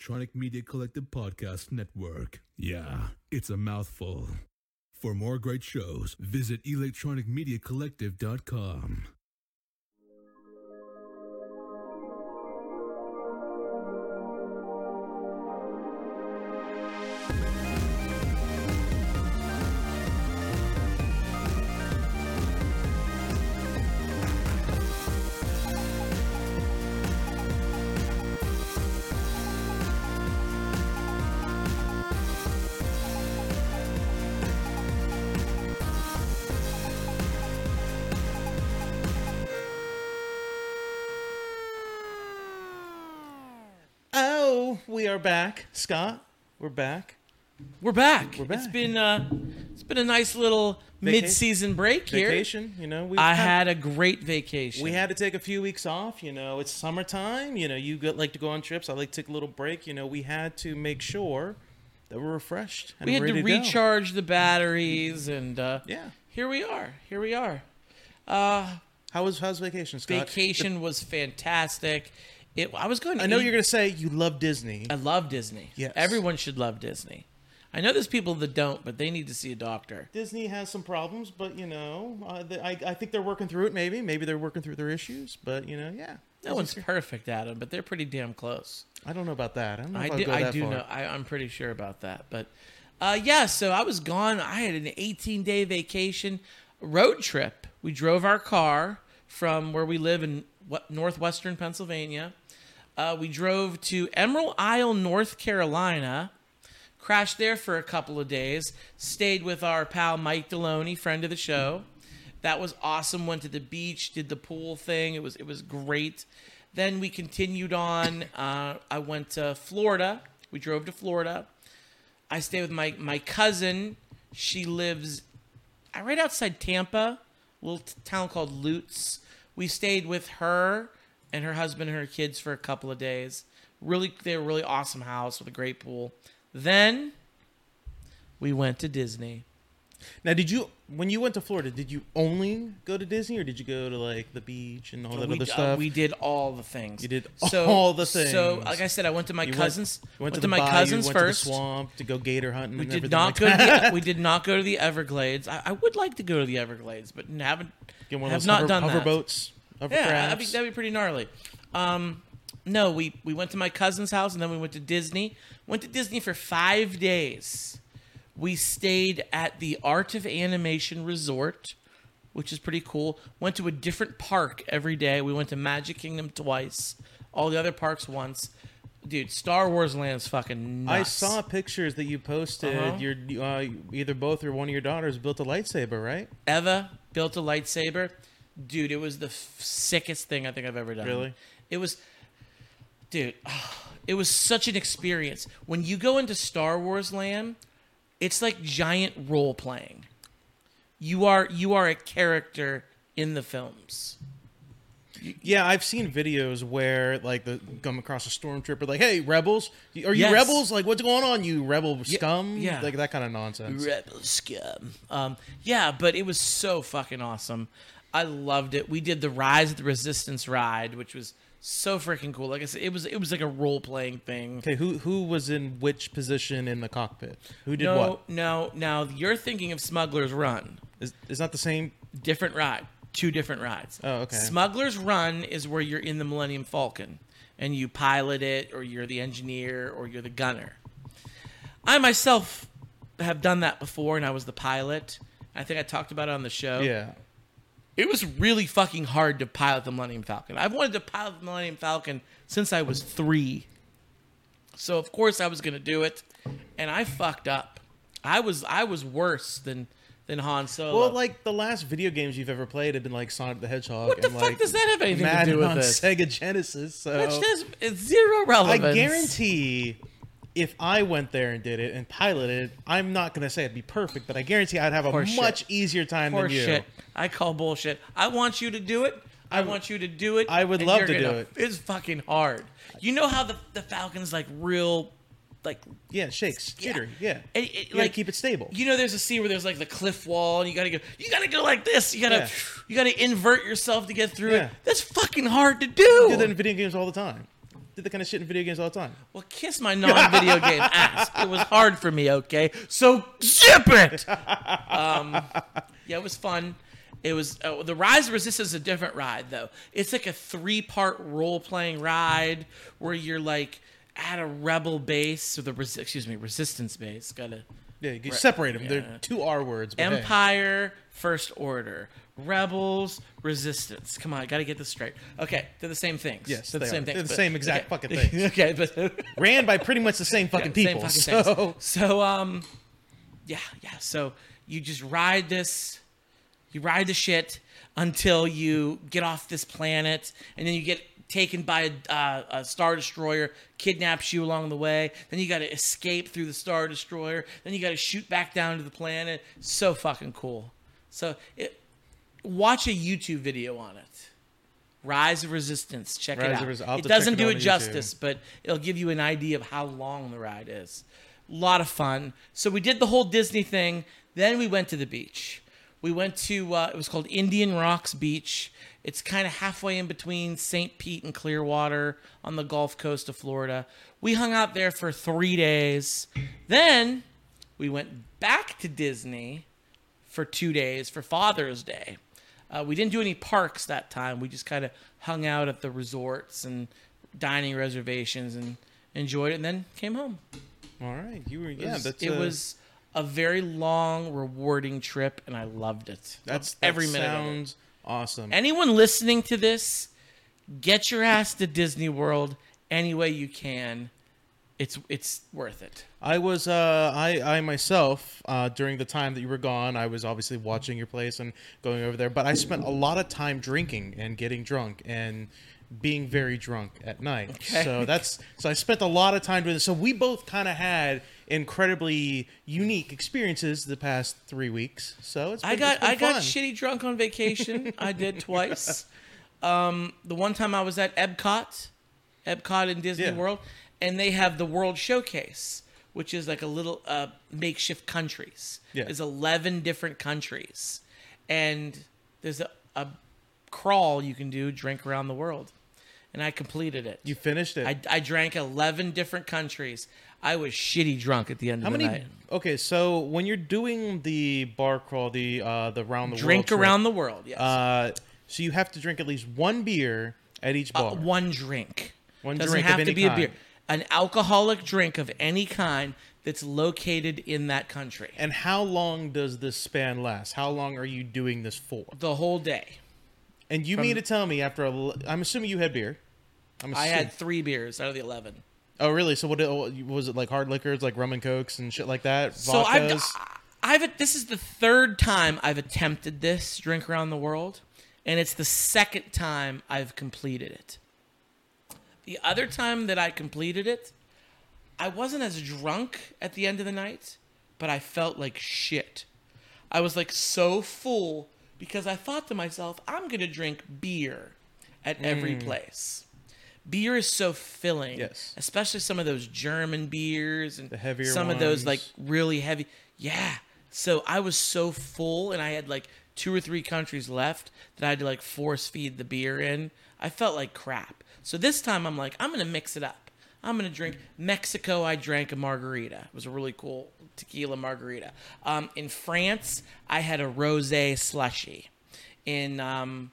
Electronic Media Collective Podcast Network. Yeah, it's a mouthful. For more great shows, visit electronicmediacollective.com. back, Scott. We're back. We're back. We're back. It's been uh, it's been a nice little Vacation. mid-season break here. Vacation, you know. We I had a great vacation. we had to take a few weeks off. You know, it's summertime. You know, you get, like to go on trips. I like to take a little break. You know, we had to make sure that we're refreshed. And we had to go. recharge the batteries, and uh, Yeah. here we are. Here we are. Uh, How was how's vacation, Scott? vacation was fantastic. It. I was going. To I know eat- you're gonna say you love Disney. I love Disney. Yes. Everyone should love Disney. I know there's people that don't, but they need to see a doctor. Disney has some problems, but you know, uh, I I think they're working through it. Maybe maybe they're working through their issues, but you know, yeah. No one's perfect, Adam, but they're pretty damn close. I don't know about that. I don't know I, do, I do know. I, I'm pretty sure about that. But uh, yeah, so I was gone. I had an 18 day vacation road trip. We drove our car from where we live in what, northwestern Pennsylvania. Uh, we drove to Emerald Isle, North Carolina. Crashed there for a couple of days. Stayed with our pal Mike Deloney, friend of the show. That was awesome. Went to the beach, did the pool thing. It was it was great. Then we continued on. Uh, I went to Florida. We drove to Florida. I stayed with my my cousin. She lives uh, right outside Tampa, a little town called Lutz. We stayed with her and her husband and her kids for a couple of days. Really, they were a really awesome house with a great pool. Then we went to Disney. Now, did you when you went to Florida? Did you only go to Disney, or did you go to like the beach and all that we, other uh, stuff? we did all the things. You did all the things. So, like I said, I went to my You cousins. Went, went to, to the my bayou, cousins went first. to the swamp to go gator hunting. We and did not like go to the we did not go to the Everglades. I, I would like to go to the Everglades, but haven't Get one of have those not hover, done hover that. boats, Yeah, that'd be, that'd be pretty gnarly. Um, no, we we went to my cousin's house and then we went to Disney. Went to Disney for five days. We stayed at the Art of Animation Resort, which is pretty cool. Went to a different park every day. We went to Magic Kingdom twice, all the other parks once. Dude, Star Wars Land is fucking I saw pictures that you posted. Uh-huh. Your uh, either both or one of your daughters built a lightsaber, right? Eva built a lightsaber. Dude, it was the f- sickest thing I think I've ever done. Really? It was, dude, it was such an experience. When you go into Star Wars land, it's like giant role playing. You are you are a character in the films. Yeah, I've seen videos where like the come across a stormtrooper, like, "Hey, rebels, are you Yes. rebels? Like, what's going on, you rebel scum? yeah. like that kind of nonsense." Rebel scum. Um, yeah, but it was so fucking awesome. I loved it. We did the Rise of the Resistance ride, which was so freaking cool. Like I said, it was it was like a role playing thing. Okay, who who was in which position in the cockpit? Who did no, what? no. Now you're thinking of Smuggler's Run. Is is that the same? Different ride. Two different rides. Oh, okay. Smuggler's Run is where you're in the Millennium Falcon and you pilot it, or you're the engineer, or you're the gunner. I myself have done that before, and I was the pilot. I think I talked about it on the show. Yeah. It was really fucking hard to pilot the Millennium Falcon. I've wanted to pilot the Millennium Falcon since I was three. So of course I was gonna do it, and I fucked up. I was I was worse than than Han Solo. Well, like the last video games you've ever played have been like Sonic the Hedgehog. What the and, fuck like, does that have anything to do with on this? Sega Genesis. So Which has it's zero I guarantee if I went there and did it and piloted, it, I'm not gonna say it'd be perfect, but I guarantee I'd have a Horse much shit. easier time Horse than you. shit. I call bullshit. I want you to do it. I want you to do it. I would love to do it. It's fucking hard. You know how the the Falcon's like real, like Yeah, shakes, Yeah. jittery. Yeah, And it- you like- keep it stable. You know, there's a scene where there's like the cliff wall, and you gotta go. You gotta go like this. You gotta. Yeah. You gotta invert yourself to get through Yeah. it. That's fucking hard to do. do that in video games all the time. Did that kind of shit in video games all the time. Well, kiss my non-video game ass. It was hard for me, okay? So zip it. Um, yeah, it was fun. It was uh, the Rise of Resistance is a different ride though. It's like a three-part role-playing ride where you're like at a rebel base or the resi- excuse me resistance base. Got to Yeah, you separate them. yeah. They're two R words. but hey. Empire, First Order, Rebels, Resistance. Come on, I got to get this straight. Okay, they're the same things. Yes, they're the same are. things. They're the but- same exact okay. fucking things. okay, but ran by pretty much the same fucking same people. fucking so things. So um, yeah, yeah. So you just ride this, you ride the shit until you get off this planet, and then you get taken by a, uh, a star destroyer, kidnaps you along the way. Then you got to escape through the star destroyer. Then you got to shoot back down to the planet. So fucking cool. So it, watch a YouTube video on it. Rise of Resistance. Check Rise it out. Res- It doesn't it do it on YouTube. justice, but it'll give you an idea of how long the ride is. A lot of fun. So we did the whole Disney thing. Then we went to the beach. We went to uh, it was called Indian Rocks Beach. It's kind of halfway in between St. Pete and Clearwater on the Gulf Coast of Florida. We hung out there for three days. Then we went back to Disney for two days for Father's Day. Uh, we didn't do any parks that time. We just kind of hung out at the resorts and dining reservations and enjoyed it, and then came home. all right, you were It yeah. was, that's it uh, was a very long, rewarding trip, and I loved it. that's Loved every that minute. of it. Sounds awesome. Anyone listening to this, get your ass to Disney World any way you can. It's it's worth it. I was uh I I myself uh during the time that you were gone I was obviously watching your place and going over there but I spent a lot of time drinking and getting drunk and being very drunk at night. Okay. So that's so I spent a lot of time doing this. So we both kind of had incredibly unique experiences the past 3 weeks. So it's been, I got it's I got shitty drunk on vacation. I did twice. Um, the one time I was at Epcot, Epcot in Disney Yeah. World, and they have the World Showcase, which is like a little uh, makeshift countries. Yeah. There's 11 different countries, and there's a, a crawl you can do, drink around the world, and I completed it. You finished it. I, I drank 11 different countries. I was shitty drunk at the end How of the many night. Okay, so when you're doing the bar crawl, the uh the round the Drink world around the world, yes. uh so you have to drink at least one beer at each bar. Uh, one drink. One Doesn't drink have to be a beer. An alcoholic drink of any kind that's located in that country. And how long does this span last? How long are you doing this for? The whole day. And you mean to tell me after a, I'm assuming you had beer. I'm I assuming. had three beers out of the eleven. Oh, really? So what was it like hard liquors like rum and cokes and shit like that? So I've, I've this is the third time I've attempted this drink around the world, and it's the second time I've completed it. The other time that I completed it, I wasn't as drunk at the end of the night, but I felt like shit. I was like so full because I thought to myself, I'm gonna drink beer at every place. Beer is so filling, Yes. especially some of those German beers and some of those like really heavy. Yeah. So I was so full and I had like two or three countries left that I had to like force feed the beer in. I felt like crap. So this time I'm like, I'm going to mix it up. I'm going to drink Mexico. I drank a margarita. It was a really cool tequila margarita. Um, in France, I had a rose slushy. In um,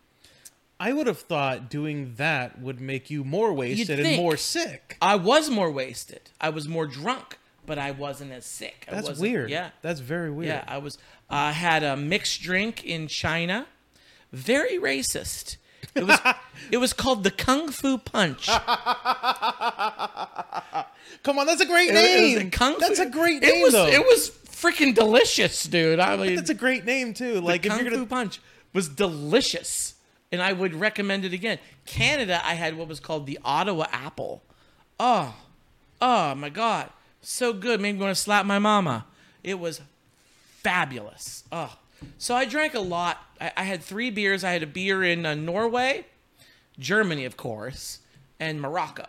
I would have thought doing that would make you more wasted and more sick. I was more wasted. I was more drunk, but I wasn't as sick. I That's weird. Yeah. That's very weird. Yeah, I was. I had a mixed drink in China. Very racist. It was. it was called the Kung Fu Punch. Come on, that's a great It was name. a Kung Fu- that's a great name. It name was. though. It was freaking delicious, dude. I mean, that's a great name too. Like Kung you're gonna Fu Punch was delicious, and I would recommend it again. Canada, I had what was called the Ottawa Apple. Oh, oh my God, so good. Made me want to slap my mama. It was fabulous. Oh, so I drank a lot. I, I had three beers. I had a beer in uh, Norway, Germany, of course, and Morocco.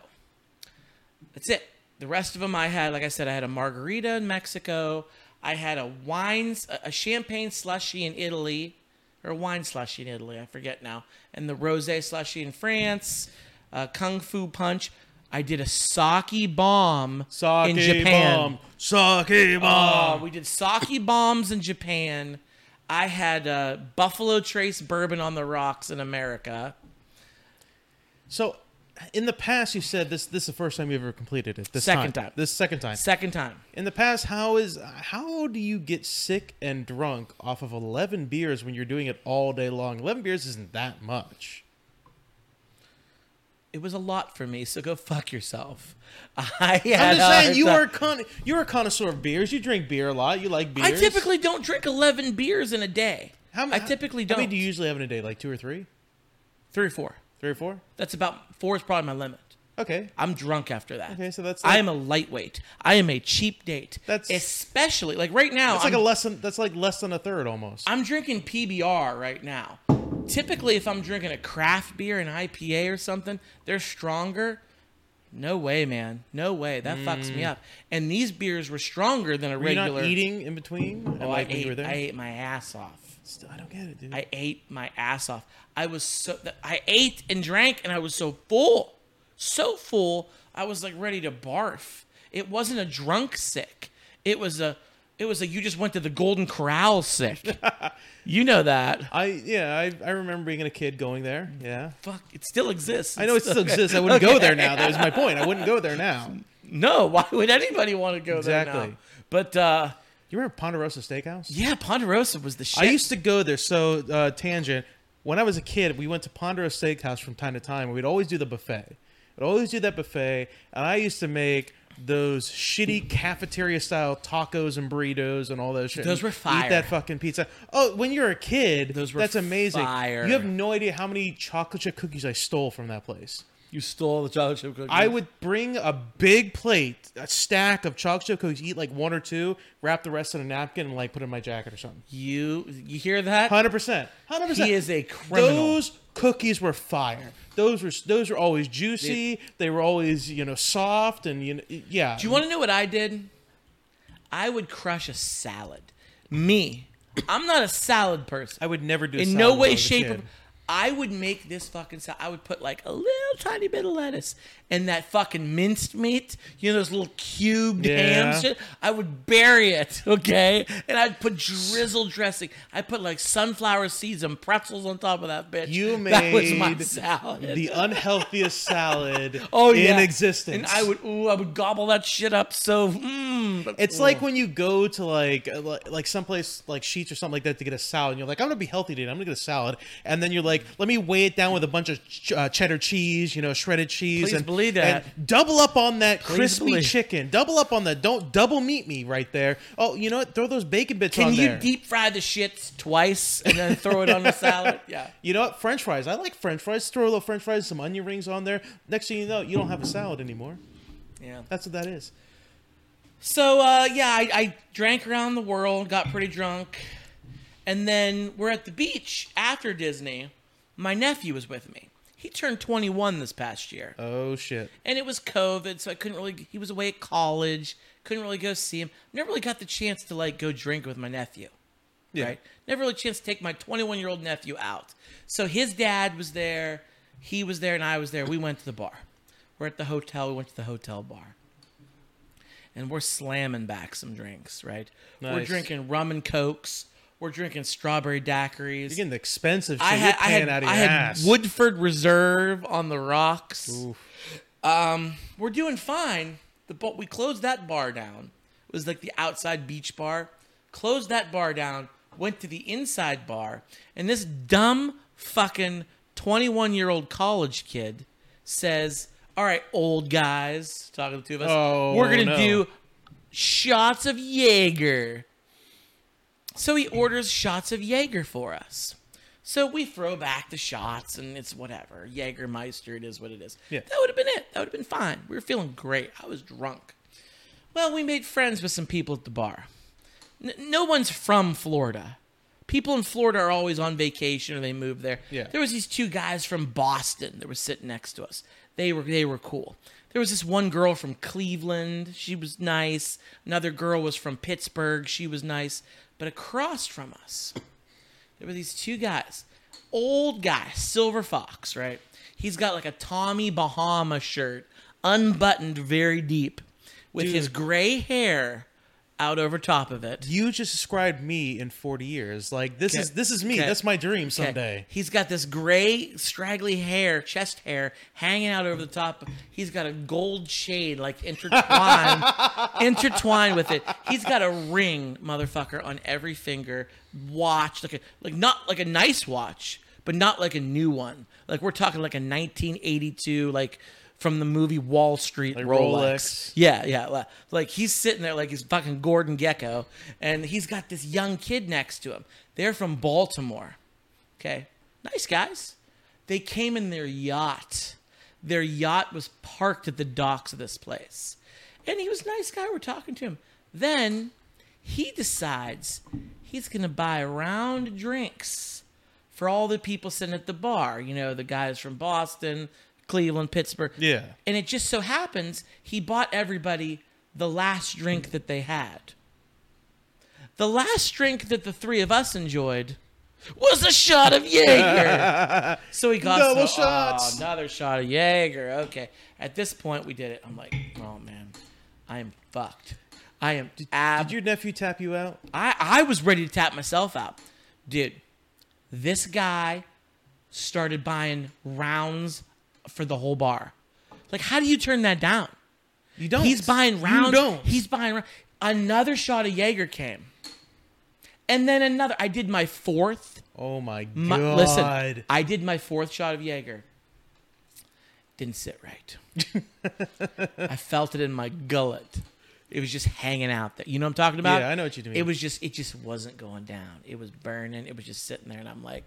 That's it. The rest of them I had, like I said, I had a margarita in Mexico. I had a wine, a champagne slushy in Italy, or a wine slushy in Italy. I forget now. And the rosé slushy in France. Uh, Kung Fu Punch. I did a sake bomb Sake in Japan. bomb. Sake Oh, bomb. we did sake bombs in Japan. I had uh, Buffalo Trace bourbon on the rocks in America. So, in the past, you said this. This is the first time you've ever completed it. This Second time. This second time. Second time. In the past, how is how do you get sick and drunk off of eleven beers when you're doing it all day long? Eleven beers isn't that much. It was a lot for me, so go fuck yourself. I had I'm just saying you are a con- you're a connoisseur of beers. You drink beer a lot. You like beers. I typically don't drink 11 beers in a day. How m- I typically don't. How many do you usually have in a day? Like two or three, Three or four. three or four. That's about four is probably my limit. Okay. I'm drunk after that. Okay, so that's I am a lightweight. I am a cheap date. That's- especially like right now. That's like a less than that's like less than a third almost. I'm drinking PBR right now. Typically, if I'm drinking a craft beer, an IPA or something, they're stronger. No way, man. No way. That fucks me up. And these beers were stronger than a Mm. Were you regular. not eating in between? And, Oh, I like when you were ate. there? I ate my ass off. Still, I don't get it, dude. I ate my ass off. I was so I ate and drank and I was so full. So full, I was like ready to barf. It wasn't a drunk sick. It was a it was like you just went to the Golden Corral sick. you know that. I yeah, I, I remember being a kid going there. Yeah. Fuck, it still exists. I know it still exists. I wouldn't go there now. That was my point. I wouldn't go there now. No, why would anybody want to go there Exactly. now? But uh You remember Ponderosa Steakhouse? yeah, Ponderosa was the shit. I used to go there. So uh, tangent. When I was a kid, we went to Ponderosa Steakhouse from time to time. We'd always do the buffet. We'd always do that buffet, and I used to make those shitty cafeteria style tacos and burritos and all those shit. Those were fire. Eat that fucking pizza. Oh, when you're a kid, Those were that's amazing. fire. You have no idea how many chocolate chip cookies I stole from that place. you stole the chocolate chip cookies. I would bring a big plate, a stack of chocolate chip cookies, eat like one or two, wrap the rest in a napkin, and like put it in my jacket or something. you you hear that? Hundred percent, hundred percent. He is a criminal. Those cookies were fire. Those were those were always juicy. They were always you know soft and you know yeah. Do you want to know what I did? I would crush a salad. Me. I'm not a salad person. I would never do. a In no way, shape, or. I would make this fucking salad. I would put like a little tiny bit of lettuce and that fucking minced meat. You know those little cubed Yeah. ham shit. I would bury it, okay, and I'd put drizzle dressing. I put like sunflower seeds and pretzels on top of that bitch. You made that was my salad. the unhealthiest salad oh in yeah, existence. And I would, ooh, I would gobble that shit up. So, mm, It's like when you go to like uh, like- like someplace like Sheetz or something like that to get a salad. And you're like, I'm gonna be healthy today. I'm gonna get a salad, and then you're like, let me weigh it down with a bunch of ch- uh, cheddar cheese, you know, shredded cheese, Please and believe that. and double up on that crispy believe. chicken. Double up on that. Don't double meat me right there. Oh, you know what? Throw those bacon bits on there. Can on you there. deep fry the shits twice and then throw it on the salad? Yeah. you know what? French fries. I like French fries. Throw a little French fries, some onion rings on there. Next thing you know, you don't have a salad anymore. Yeah. That's what that is. So uh, yeah, I, I drank around the world, got pretty drunk, and then we're at the beach after Disney. My nephew was with me. He turned 21 this past year, Oh shit. and it was COVID, so I couldn't really. He was away at college, couldn't really go see him. Never really got the chance to like go drink with my nephew. Yeah. Right? Never really chance to take my 21 year old nephew out. So his dad was there, he was there, and I was there. We went to the bar. We're at the hotel. We went to the hotel bar. And we're slamming back some drinks, right? We're drinking rum and cokes. We're drinking strawberry daiquiris. You're getting the expensive shit. I had, I had, out of I your had ass. Woodford Reserve on the rocks. Um, we're doing fine. The but we closed that bar down. It was like the outside beach bar. Closed that bar down. Went to the inside bar, and this dumb fucking twenty-one-year-old college kid says, "All right, old guys, talking to the two of us, Oh, we're gonna no. do shots of Jaeger." So he orders shots of Jaeger for us. So we throw back the shots and it's whatever. Jägermeister, it is what it is. Yeah. That would have been it. That would have been fine. We were feeling great. I was drunk. Well, we made friends with some people at the bar. N- no one's from Florida. People in Florida are always on vacation or they move there. Yeah. There was these two guys from Boston that were sitting next to us. They were they were cool. There was this one girl from Cleveland. She was nice. Another girl was from Pittsburgh. She was nice. But across from us, there were these two guys. Old guy, Silver Fox, right? He's got like a Tommy Bahama shirt unbuttoned very deep, with Dude. his gray hair out over top of it. You just described me in 40 years. Like this Okay. is this is me. Okay. That's my dream Okay. someday. He's got this gray, straggly hair, chest hair hanging out over the top. He's got a gold shade like intertwined, intertwined with it. He's got a ring, motherfucker, on every finger. Watch, like a, like not like a nice watch, but not like a new one. Like we're talking like a 1982, like from the movie Wall Street Like Rolex. Rolex. Yeah, yeah. Like he's sitting there like he's fucking Gordon Gekko, and he's got this young kid next to him. They're from Baltimore. Okay. Nice guys. They came in their yacht. Their yacht was parked at the docks of this place. And he was a nice guy. We're talking to him. Then he decides he's going to buy round drinks for all the people sitting at the bar. You know, the guys from Boston, Cleveland, Pittsburgh. Yeah. And it just so happens he bought everybody the last drink that they had. The last drink that the three of us enjoyed was a shot of Jaeger. so he got Double shots. Oh, another shot of Jaeger. Okay. At this point, we did it. I'm like, oh man, I am fucked. I am ab- Did your nephew tap you out? I, I was ready to tap myself out. Dude, this guy started buying rounds for the whole bar. Like, how do you turn that down? You don't. He's buying rounds. You don't. He's buying rounds. Another shot of Jaeger came. And then another. I did my fourth. oh my My, god. listen, I did my fourth shot of Jaeger. Didn't sit right. I felt it in my gullet. It was just hanging out there. You know what I'm talking about? Yeah, I know what you mean. It was just it just wasn't going down. It was burning. It was just sitting there and I'm like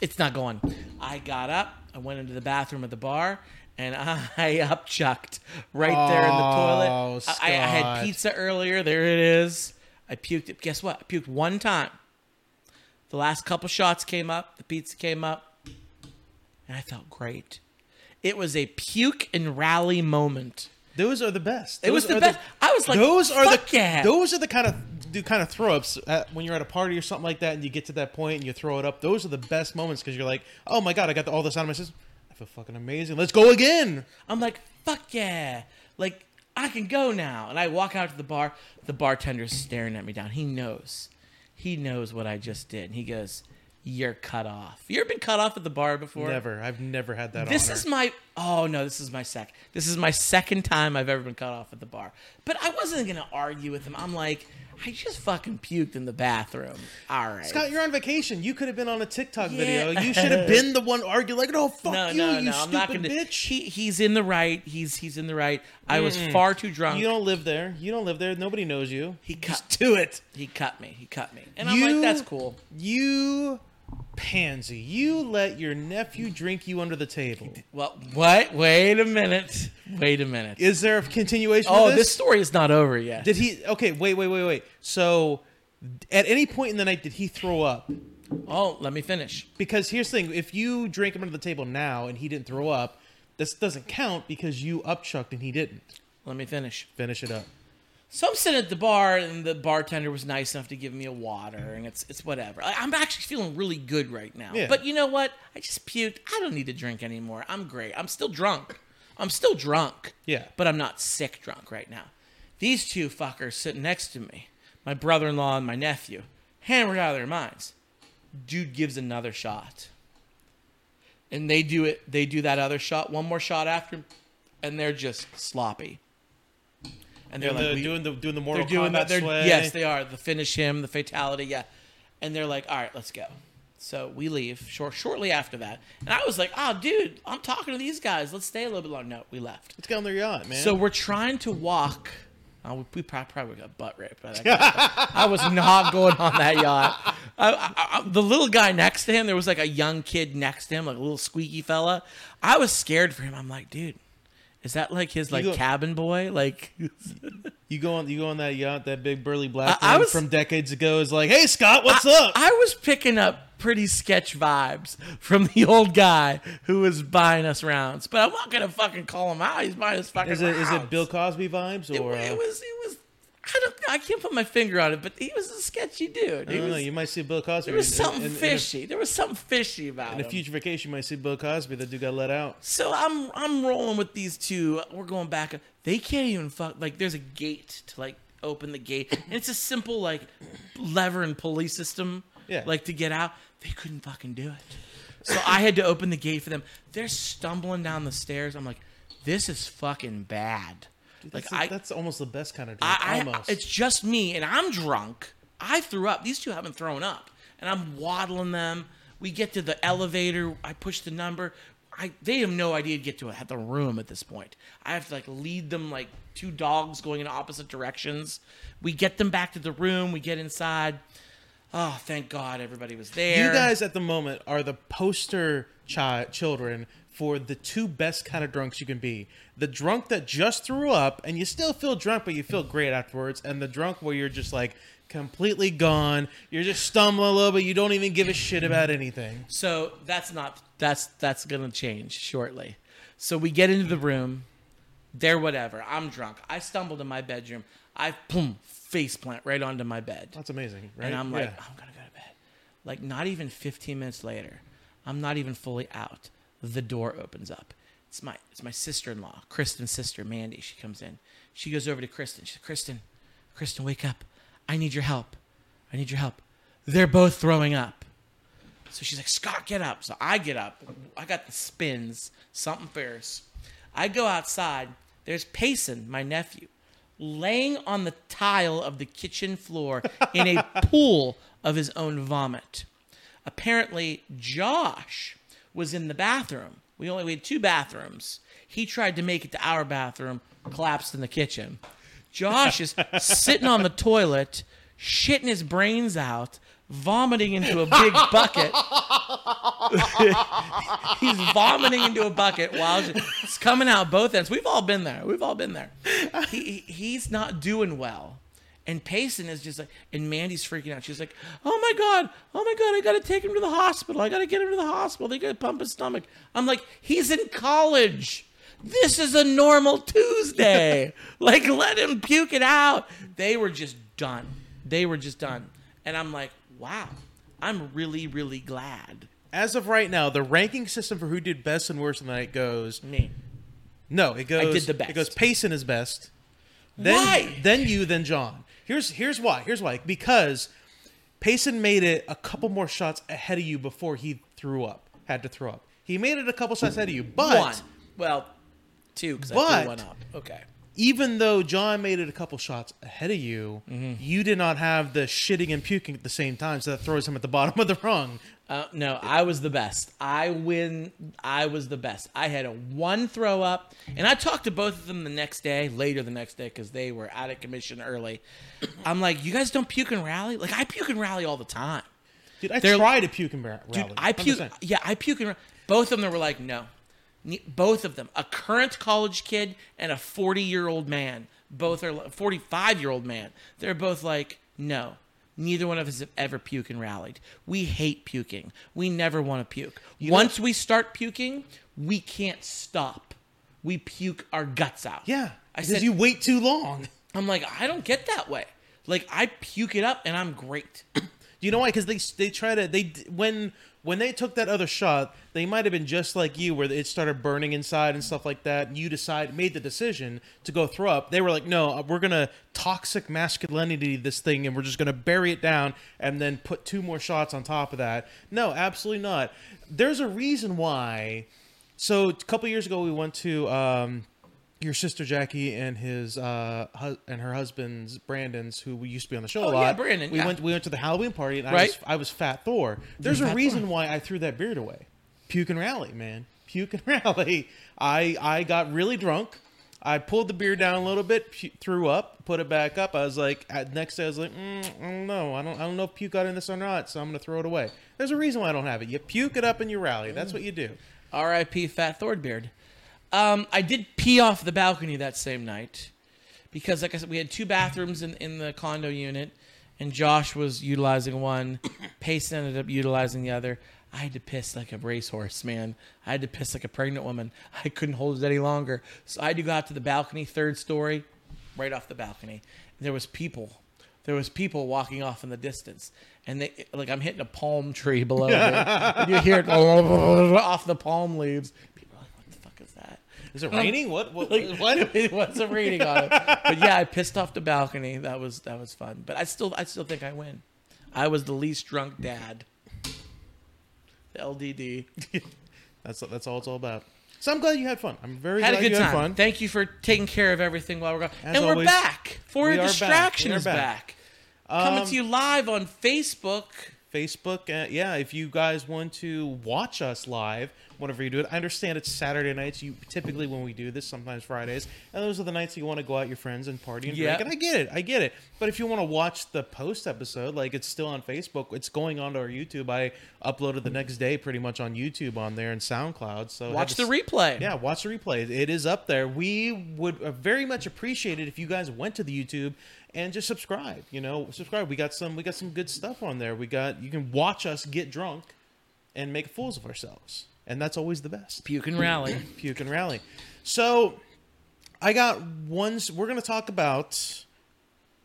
it's not going. I got up, I went into the bathroom at the bar, and I upchucked right there in the Oh, toilet. I, I had pizza earlier. There it is. I puked it. Guess what? I puked one time. The last couple shots came up, the pizza came up, and I felt great. It was a puke and rally moment. Those are the best. It was the best. I was like, those are "Fuck the yeah." those are the kind of do kind of throw ups at, when you're at a party or something like that, and you get to that point and you throw it up. Those are the best moments because you're like, oh my god, I got all this out of my system. I feel fucking amazing. Let's go again. I'm like, fuck yeah. Like, I can go now. And I walk out to the bar. The bartender's staring at me down. He knows. He knows what I just did. And he goes, You're cut off. You ever been cut off at the bar before? Never. I've never had that. This honor. is my oh no, this is my sec. This is my second time I've ever been cut off at the bar. But I wasn't gonna argue with him. I'm like, I just fucking puked in the bathroom. All right. Scott, you're on vacation. You could have been on a TikTok Yeah. video. You should have been the one arguing like, "No, fuck no, you, no, you no. stupid I'm not gonna. bitch." He, he's in the right. He's he's in the right. I was mm. far too drunk. you don't live there. You don't live there. Nobody knows you. He cut. Just do it. He cut me. He cut me. And I'm like, that's cool. You pansy. You let your nephew drink you under the table. Well, what? Wait a minute. Wait a minute. Is there a continuation? oh, of this story is not over yet. Did he? Okay, wait, wait, wait, wait. So, at any point in the night, did he throw up? oh, let me finish. Because here's the thing: if you drink him under the table now and he didn't throw up, this doesn't count because you upchucked and he didn't. Let me finish. Finish it up. So I'm sitting at the bar, and the bartender was nice enough to give me a water, and it's it's whatever. I- I'm actually feeling really good right now. Yeah. But you know what? I just puked. I don't need to drink anymore. I'm great. I'm still drunk. I'm still drunk. Yeah. But I'm not sick drunk right now. These two fuckers sitting next to me, my brother-in-law and my nephew, hammered out of their minds. Dude gives another shot. And they do it. They do that other shot, one more shot after, and they're just sloppy. And they're Doing like, the, we- doing the doing the Mortal they're doing Kombat that. They're, sway. yes, they are. The finish him, the fatality, yeah. And they're like, all right, let's go. So we leave short, shortly after that. And I was like, oh, dude, I'm talking to these guys. Let's stay a little bit longer. No, we left. Let's get on their yacht, man. So we're trying to walk. Oh, we, we probably got butt raped by that guy. I was not going on that yacht. I, I, I- the little guy next to him, there was like a young kid next to him, like a little squeaky fella. I was scared for him. I'm like, dude, is that like his like go- cabin boy? Like, you go on you go on that yacht, that big burly black I- I was- from decades ago is like, hey Scott, what's I, up? I was picking up pretty sketch vibes from the old guy who was buying us rounds, but I'm not gonna fucking call him out. He's buying us fucking is it is it Bill Cosby vibes or it uh, was. It was. I don't I can't put my finger on it, but he was a sketchy dude. I don't know. You might see Bill Cosby. there was in- something in- in a- fishy. there was something fishy about it. In a him. future vacation, you might see Bill Cosby. That dude got let out. So I'm I'm rolling with these two. We're going back. They can't even fuck. Like there's a gate to like open the gate, and it's a simple like lever and pulley system. Yeah. Like to get out, they couldn't fucking do it. So I had to open the gate for them. They're stumbling down the stairs. I'm like, this is fucking bad. Like That's, I, that's almost the best kind of drink. I, I almost. it's just me, and I'm drunk. I threw up. These two haven't thrown up, and I'm waddling them. We get to the elevator. I push the number. I they have no idea to get to the room at this point. I have to like lead them like two dogs going in opposite directions. We get them back to the room. We get inside. Oh, thank God, everybody was there. You guys at the moment are the poster chi- children for the two best kind of drunks you can be. The drunk that just threw up and you still feel drunk, but you feel great afterwards, and the drunk where you're just like completely gone. You're just stumbling a little bit. You don't even give a shit about anything. So that's not that's that's gonna change shortly. So we get into the room. They're whatever. I'm drunk. I stumbled in my bedroom. I boom face plant right onto my bed, That's amazing, right? and I'm like, Yeah. I'm gonna go to bed. Like not even 15 minutes later, I'm not even fully out. The door opens up. It's my it's my sister-in-law, Kristen's sister, Mandy. She comes in. She goes over to Kristen. She says, Kristen, Kristen, wake up. I need your help. I need your help. They're both throwing up. So she's like, Scott, get up. So I get up. I got the spins, something fierce. I go outside. There's Payson, my nephew, laying on the tile of the kitchen floor in a pool of his own vomit. Apparently, Josh was in the bathroom. We only we had two bathrooms. He tried to make it to our bathroom, collapsed in the kitchen. Josh is sitting on the toilet, shitting his brains out, vomiting into a big bucket. He's vomiting into a bucket while it's coming out both ends. We've all been there. We've all been there. He, he- he's not doing well. And Payson is just like, and Mandy's freaking out. She's like, "Oh my god, oh my god, I gotta take him to the hospital. I gotta get him to the hospital. They gotta pump his stomach." I'm like, "He's in college. This is a normal Tuesday. like, let him puke it out." They were just done. They were just done. And I'm like, "Wow, I'm really, really glad." As of right now, the ranking system for who did best and worst of the night goes. Me. No, it goes. I did the best. It goes. Payson is best. Then, Why? Then you. Then John. Here's here's why. Here's why. Because Payson made it a couple more shots ahead of you before he threw up. Had to throw up. He made it a couple shots ahead of you, but One. Well, two because I threw one up. Okay. even though John made it a couple shots ahead of you, Mm-hmm. you did not have the shitting and puking at the same time, so that throws him at the bottom of the rung. Uh, no, I was the best. I win. I was the best. I had a one throw up, and I talked to both of them the next day, later the next day, because they were out of commission early. I'm like, you guys don't puke and rally? Like I puke and rally all the time. Dude, I They're- tried to puke and rally. Dude, I puke. 100%. Yeah, I puke and ra- both of them were like, no. Both of them, a current college kid and a 40 year old man. Both are 45 year old man. They're both like, no. Neither one of us have ever puked and rallied. We hate puking. We never want to puke. Once we start puking, we can't stop. We puke our guts out. Yeah, I said, you wait too long. I'm like, I don't get that way. Like, I puke it up and I'm great. Do you know why? Because they they try to they when when they took that other shot, they might have been just like you, where it started burning inside and stuff like that. And you decide made the decision to go throw up. They were like, no, we're gonna toxic masculinity this thing, and we're just gonna bury it down, and then put two more shots on top of that. No, absolutely not. There's a reason why. So a couple years ago, we went to um, your sister Jackie and his uh, hu- and her husband's Brandon's, who we used to be on the show a Oh, lot. yeah, Brandon, We yeah. went we went to the Halloween party, and I Right. was I was Fat Thor. There's a Fat reason Thor. why I threw that beard away. Puke and rally, man. Puke and rally. I I got really drunk. I pulled the beard down a little bit, pu- threw up, put it back up. I was like, at, next day I was like, mm, I don't know, I don't, I don't know if puke got in this or not, so I'm gonna throw it away. There's a reason why I don't have it. You puke it up and you rally. That's what you do. R.I.P. Fat Thornbeard. Um, I did pee off the balcony that same night because, like I said, we had two bathrooms in, in the condo unit, and Josh was utilizing one. Payson ended up utilizing the other. I had to piss like a racehorse, man. I had to piss like a pregnant woman. I couldn't hold it any longer, so I had to go out to the balcony, third story, right off the balcony. There was people. There was people walking off in the distance, and they like I'm hitting a palm tree below me, you hear it off the palm leaves. People are like, "What the fuck is it raining? What? What? Like, what? it wasn't raining on it. But yeah, I pissed off the balcony. That was that was fun. But I still I still think I win. I was the least drunk dad. The LDD. That's that's all it's all about. So I'm glad you had fun. I'm very Had glad a good you time. fun. Thank you for taking care of everything while we're gone. As and we're back. For we a are back. distraction is back. back. Coming Um, to you live on Facebook. Facebook. Uh, yeah, if you guys want to watch us live, whenever you do it, I understand it's Saturday nights. You typically when we do this, sometimes Fridays, and those are the nights you want to go out your friends and party and Yeah. drink. And I get it, I get it. But if you want to watch the post episode, like it's still on Facebook, it's going onto our YouTube. I uploaded the next day, pretty much on YouTube on there and SoundCloud. So Watch the replay. Yeah, watch the replay. It is up there. We would uh, very much appreciate it if you guys went to the YouTube and just subscribe. You know, subscribe. We got some we got some good stuff on there. We got you can watch us get drunk and make fools of ourselves. And that's always the best. Puke and rally. Puke and rally. So I got one s- we're gonna talk about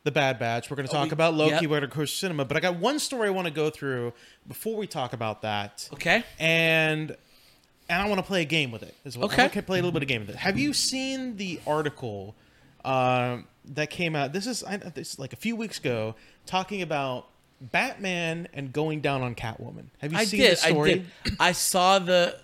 the Bad Batch. We're going to talk we- about Loki, yep. We're going to Cinema, but I got one story I want to go through before we talk about that Okay. and and I want to play a game with it as well. Okay. I to play a little bit of game with it. Have you seen the article um, that came out? This is I, this is like a few weeks ago, talking about Batman and going down on Catwoman. Have you I seen did. this story? I did. I saw the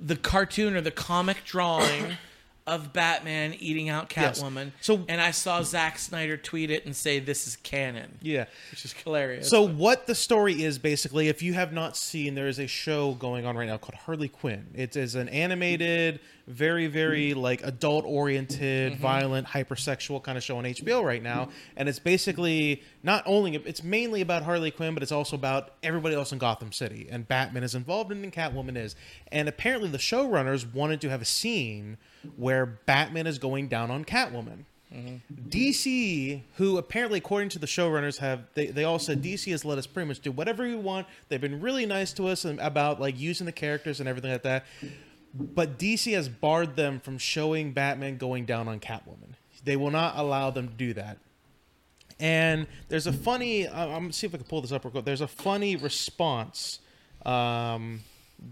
the cartoon or the comic drawing of Batman eating out Yes. Catwoman. So- and I saw Zack Snyder tweet it and say this is canon, Yeah. which is hilarious. So what the story is basically, if you have not seen, there is a show going on right now called Harley Quinn. It is an animated, very very mm-hmm. like adult oriented, mm-hmm. violent, hypersexual kind of show on HBO right now, and it's basically not only it's mainly about Harley Quinn, but it's also about everybody else in Gotham City, and Batman is involved and Catwoman is, and apparently the showrunners wanted to have a scene where Batman is going down on Catwoman. Mm-hmm. DC, who apparently, according to the showrunners, have they, they all said DC has let us pretty much do whatever we want. They've been really nice to us and about like using the characters and everything like that. But DC has barred them from showing Batman going down on Catwoman. They will not allow them to do that. And there's a funny. I'm gonna see if I can pull this up real quick. There's a funny response um,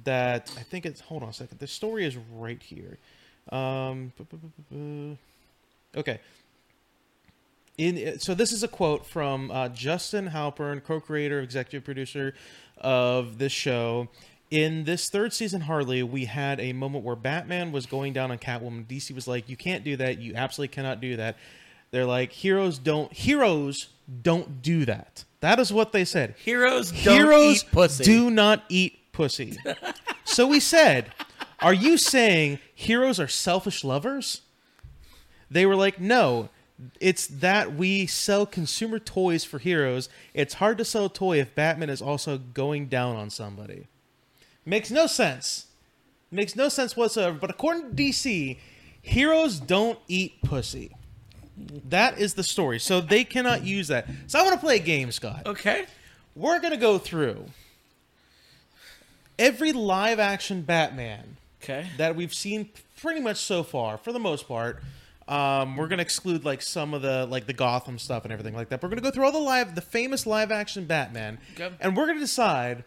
that I think it's. Hold on a second. The story is right here. Um, okay. In so this is a quote from uh, Justin Halpern, co-creator, executive producer of this show. In this third season, Harley, we had a moment where Batman was going down on Catwoman. DC was like, "You can't do that. You absolutely cannot do that." They're like, "Heroes don't. Heroes don't do that." That is what they said. heroes don't Heroes eat pussy. do not eat pussy. so we said, Are you saying heroes are selfish lovers? They were like, No. It's that we sell consumer toys for heroes. It's hard to sell a toy if Batman is also going down on somebody. Makes no sense. Makes no sense whatsoever. But according to DC, heroes don't eat pussy. That is the story. So they cannot use that. So I want to play a game, Scott Okay. we're gonna go through every live action Batman Okay. that we've seen pretty much so far, for the most part. Um, we're gonna exclude like some of the like the Gotham stuff and everything like that. But We're gonna go through all the live, the famous live action Batman, Okay. and we're gonna decide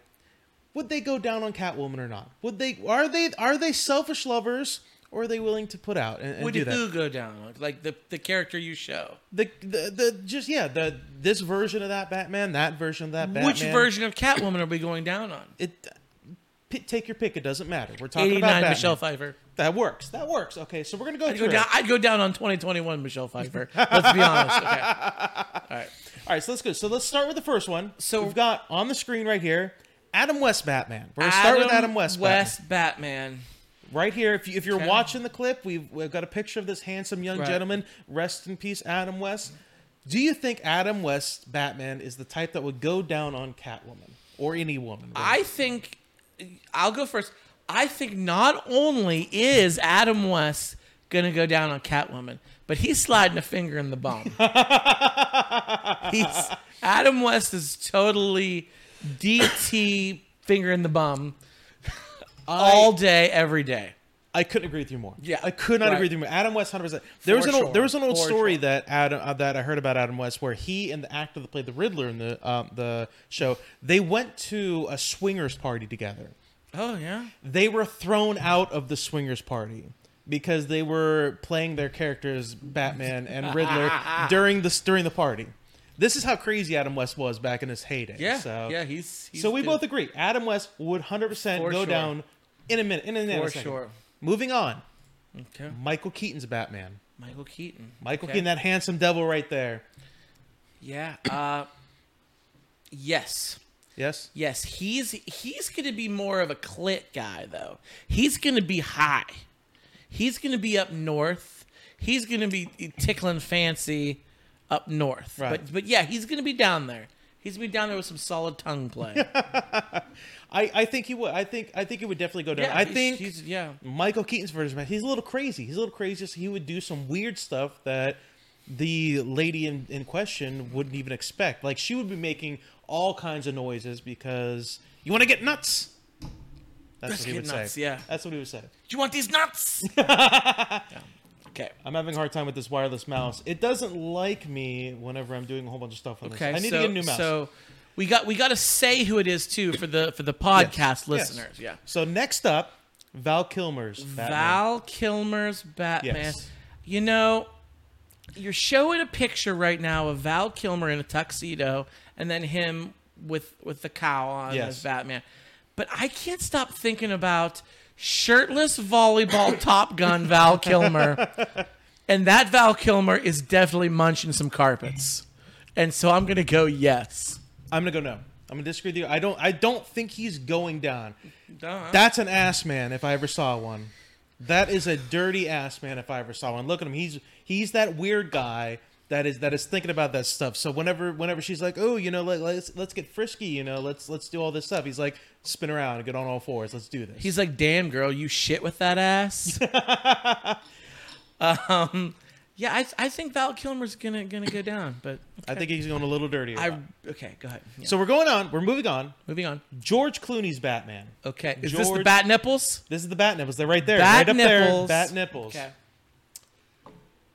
would they go down on Catwoman or not? Would they? Are they? Are they selfish lovers? Or are they willing to put out and, and Would do that? go down? Like the the character you show. The, the the just yeah the this version of that Batman, that version of that Batman. Which version of Catwoman are we going down on? it take your pick. It doesn't matter. We're talking about Batman. Michelle Pfeiffer. That works. That works. Okay, so we're gonna go I'd go down. I'd go down on twenty twenty one Michelle Pfeiffer. Let's be honest. Okay. All right. All right, so let's go. So let's start with the first one. So- we've got on the screen right here, Adam West Batman. We're gonna start with Adam West. West Batman. Right here. If you, if you're watching the clip, we've we've got a picture of this handsome young Right. gentleman. Rest in peace, Adam West. Do you think Adam West Batman is the type that would go down on Catwoman or any woman? I think I'll go first. I think not only is Adam West gonna go down on Catwoman, but he's sliding a finger in the bum. he's Adam West is totally DT finger in the bum all day, every day. I couldn't agree with you more. Yeah, I could not right. agree with you more. Adam West, hundred percent. There was an old, sure. there was an old For story sure. that Adam uh, that I heard about Adam West, where he and the actor that played the Riddler in the um, the show, they went to a swingers party together. Oh yeah. They were thrown out of the swingers party because they were playing their characters Batman and Riddler during the during the party. This is how crazy Adam West was back in his heyday. Yeah. So, yeah. He's, he's so we both agree. Adam West would hundred percent go sure. down in a minute. In a minute. For sure. Moving on. Okay. Michael Keaton's Batman. Michael Keaton. Michael Okay. Keaton, that handsome devil right there. Yeah. Uh. yes. Yes. Yes. He's he's gonna be more of a clit guy though. He's gonna be high. He's gonna be up north. He's gonna be tickling fancy up north. Right. But but yeah, he's gonna be down there. He's gonna be down there with some solid tongue play. I, I think he would. I think I think it would definitely go down. yeah. I he's- think he's yeah. Michael Keaton's version, of he's a little crazy. He's a little crazy. So he would do some weird stuff that the lady in, in question wouldn't even expect. Like she would be making all kinds of noises because you want to get nuts. That's Let's what he would nuts, say. yeah. That's what he would say. Do you want these nuts? Yeah. Okay. I'm having a hard time with this wireless mouse. It doesn't like me whenever I'm doing a whole bunch of stuff on Okay. this. I need so, to get a new mouse. So we got we got to say who it is too for the for the podcast Yes. listeners. Yeah. So next up, Val Kilmer's Batman. Val Kilmer's Batman. Yes. You know, you're showing a picture right now of Val Kilmer in a tuxedo, and then him with with the cow on Yes. as Batman. But I can't stop thinking about shirtless volleyball Top Gun Val Kilmer, and that Val Kilmer is definitely munching some carpets. And so I'm gonna go yes. I'm gonna go no. I'm gonna disagree with you. I don't. I don't think he's going down. Duh. That's an ass man if I ever saw one. That is a dirty ass man if I ever saw one. Look at him. He's he's that weird guy that is that is thinking about that stuff. So whenever whenever she's like, oh, you know, let, let's let's get frisky, you know, let's let's do all this stuff. He's like, spin around and get on all fours. Let's do this. He's like, "Damn, girl, you shit with that ass." um, yeah, I, I think Val Kilmer's gonna gonna go down, but I think he's going a little dirty. I okay, go ahead. Yeah. so we're going on. We're moving on. moving on. George Clooney's Batman. Okay, is this the bat nipples? This is the bat nipples. They're right there. Bat right up nipples. there. Bat nipples. Okay.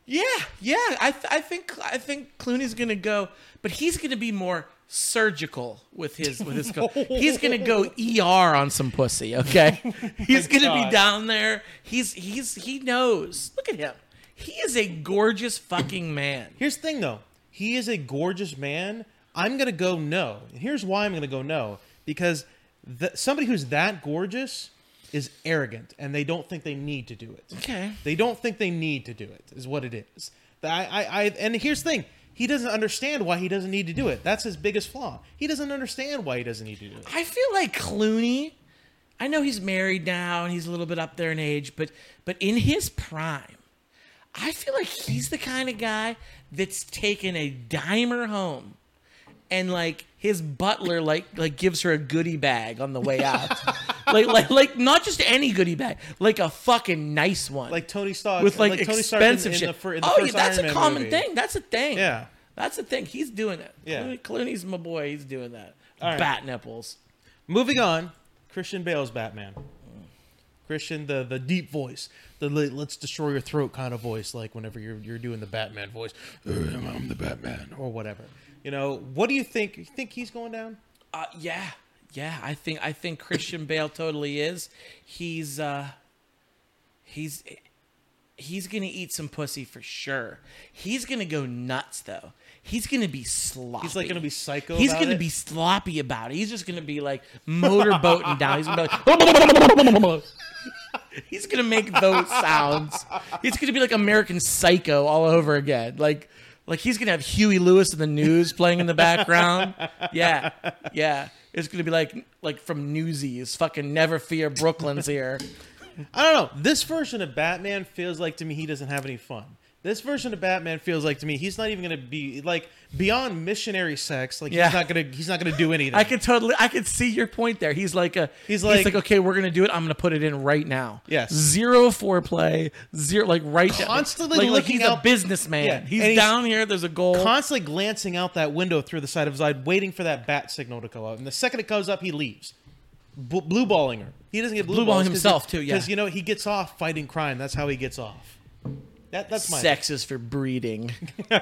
Yeah, yeah. I th- I think I think Clooney's gonna go, but he's gonna be more surgical with his with his. Co- he's gonna go ER on some pussy. Okay, he's gonna God. be down there. He's he's he knows. Look at him. He is a gorgeous fucking man. Here's the thing, though. He is a gorgeous man. I'm gonna go no. And here's why I'm gonna go no. Because th- somebody who's that gorgeous is arrogant, and they don't think they need to do it. Okay. They don't think they need to do it. Is what it is. I, I, I and here's the thing. He doesn't understand why he doesn't need to do it. That's his biggest flaw. He doesn't understand why he doesn't need to do it. I feel like Clooney. I know he's married now and he's a little bit up there in age, but but in his prime, I feel like he's the kind of guy that's taken a dimer home, and like his butler like like gives her a goodie bag on the way out, like like like not just any goodie bag, like a fucking nice one, Like Tony Stark with like, Tony Stark in- expensive in, shit. the, in the oh yeah, that's Iron a Man common movie. thing. That's a thing. Yeah. That's a thing. He's doing it. Yeah. Clooney, Clooney's my boy. He's doing that. Right. Bat nipples. Moving on, Christian Bale's Batman. Christian, the the deep voice, the let's destroy your throat kind of voice, like whenever you're you're doing the Batman voice, "Uh, I'm the Batman or whatever. You know, what do you think? You think he's going down? Uh, yeah, yeah. I think I think Christian Bale totally is. He's uh, he's he's gonna eat some pussy for sure. He's gonna go nuts though. He's gonna be sloppy. He's like gonna be psycho. He's gonna it? be sloppy about it. He's just gonna be like motorboating down. He's gonna be like. He's gonna make those sounds. He's gonna be like American Psycho all over again. Like, like he's gonna have Huey Lewis and the News playing in the background. Yeah, yeah. It's gonna be like, like from Newsies. Fucking Never Fear, Brooklyn's here. I don't know. This version of Batman feels like to me he doesn't have any fun. This version of Batman feels like to me he's not even gonna be like beyond missionary sex. Like Yeah. he's not gonna he's not gonna do anything. I could totally, I could see your point there. He's like a, He's he's like- like, okay, we're gonna do it. I'm gonna put it in right now. Yes. zero foreplay, zero like right down- Constantly like, like looking he's out- a businessman. Yeah, He's, and he's down here. There's a goal. constantly glancing out that window through the side of his eye, waiting for that bat signal to go out. And the second it goes up, he leaves, B- blue balling her. he doesn't get blue, Blue ball himself, too, yeah. because you know he gets off fighting crime. That's how he gets off. That, that's my Sex is for breeding. All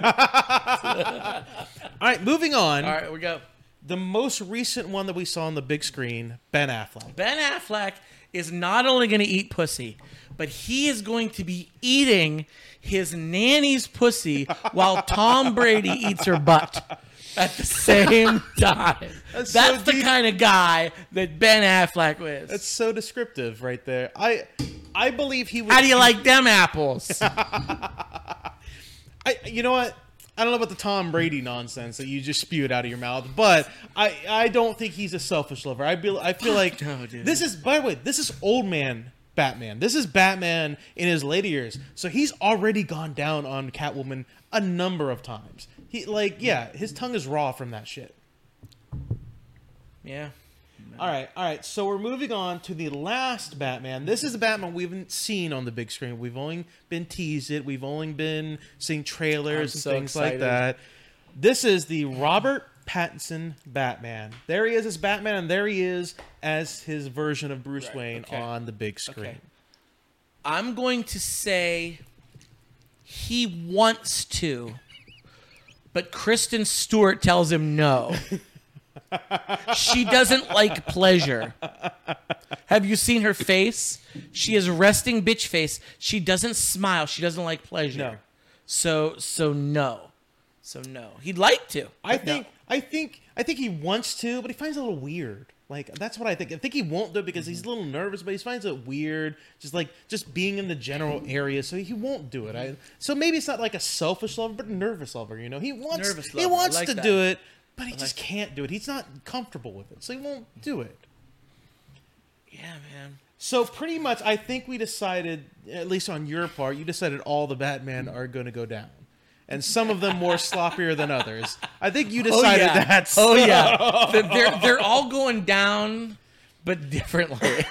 right, moving on. All right, we go. The most recent one that we saw on the big screen, Ben Affleck. Ben Affleck is not only going to eat pussy, but he is going to be eating his nanny's pussy while Tom Brady eats her butt at the same time. That's That's, so the deep. kind of guy that Ben Affleck is. That's so descriptive right there. I I believe he was. How do you like them apples? I you know what? I don't know about the Tom Brady nonsense that you just spewed out of your mouth, but I I don't think he's a selfish lover. I feel I feel like no, dude. this is by the way this is old man Batman. This is Batman in his later years, so he's already gone down on Catwoman a number of times. He like yeah, his tongue is raw from that shit. yeah. All right, all right. So we're moving on to the last Batman. This is a Batman we haven't seen on the big screen. We've only been teased it. We've only been seeing trailers I'm and so things like that. This is the Robert Pattinson Batman. There he is as Batman, and there he is as his version of Bruce Right, Wayne okay. on the big screen. Okay. I'm going to say he wants to, but Kristen Stewart tells him no. she doesn't like pleasure. Have you seen her face? She is resting bitch face. She doesn't smile. She doesn't like pleasure. No. So so no. So no. He'd like to. I but no. think, I think, I think he wants to, but he finds it a little weird. Like that's what I think. I think he won't do it because he's mm-hmm. a little nervous, but he finds it weird, just like just being in the general area. So he won't do it. I, mm-hmm. so maybe it's not like a selfish lover, but a nervous lover. You know, he wants Nervous he lover. I wants like to that. do it, but he just can't do it. He's not comfortable with it, so he won't mm-hmm. do it. Yeah, man. So pretty much, I think we decided, at least on your part, you decided all the Batman are going to go down, and some of them more sloppier than others. I think you oh, decided oh, yeah. that. Oh yeah, They're- they're all going down, but differently.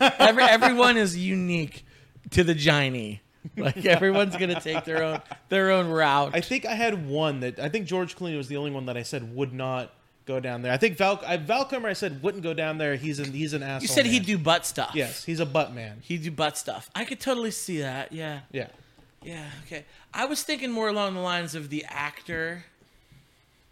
Every, everyone is unique to the Giny. Like everyone's gonna take their own their own route. I think I had one that I think George Clooney was the only one that I said would not go down there. I think Val I, Val Kilmer I said wouldn't go down there. He's an he's an asshole. you said man. he'd do butt stuff. Yes, he's a butt man. he'd do butt stuff. I could totally see that. Yeah, Yeah. Yeah. Okay, I was thinking more along the lines of the actor,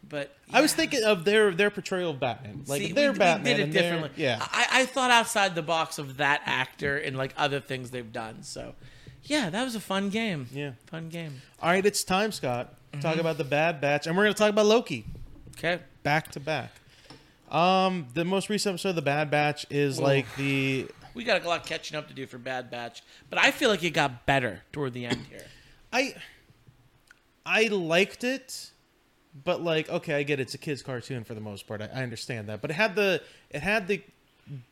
but I was thinking of their their portrayal of Batman. Like See, their we, Batman. we did it their- differently. Yeah. I, I thought outside the box of that actor and like other things they've done. So, yeah, that was a fun game. Yeah. fun game. All right, it's time, Scott. Mm-hmm. Talk about the Bad Batch, and we're going to talk about Loki Okay. back to back. Um, the most recent episode of the Bad Batch is like the We got a lot of catching up to do for Bad Batch, but I feel like it got better toward the end here. I I liked it, but like okay, I get it's a kids cartoon for the most part. I, I understand that, but it had the it had the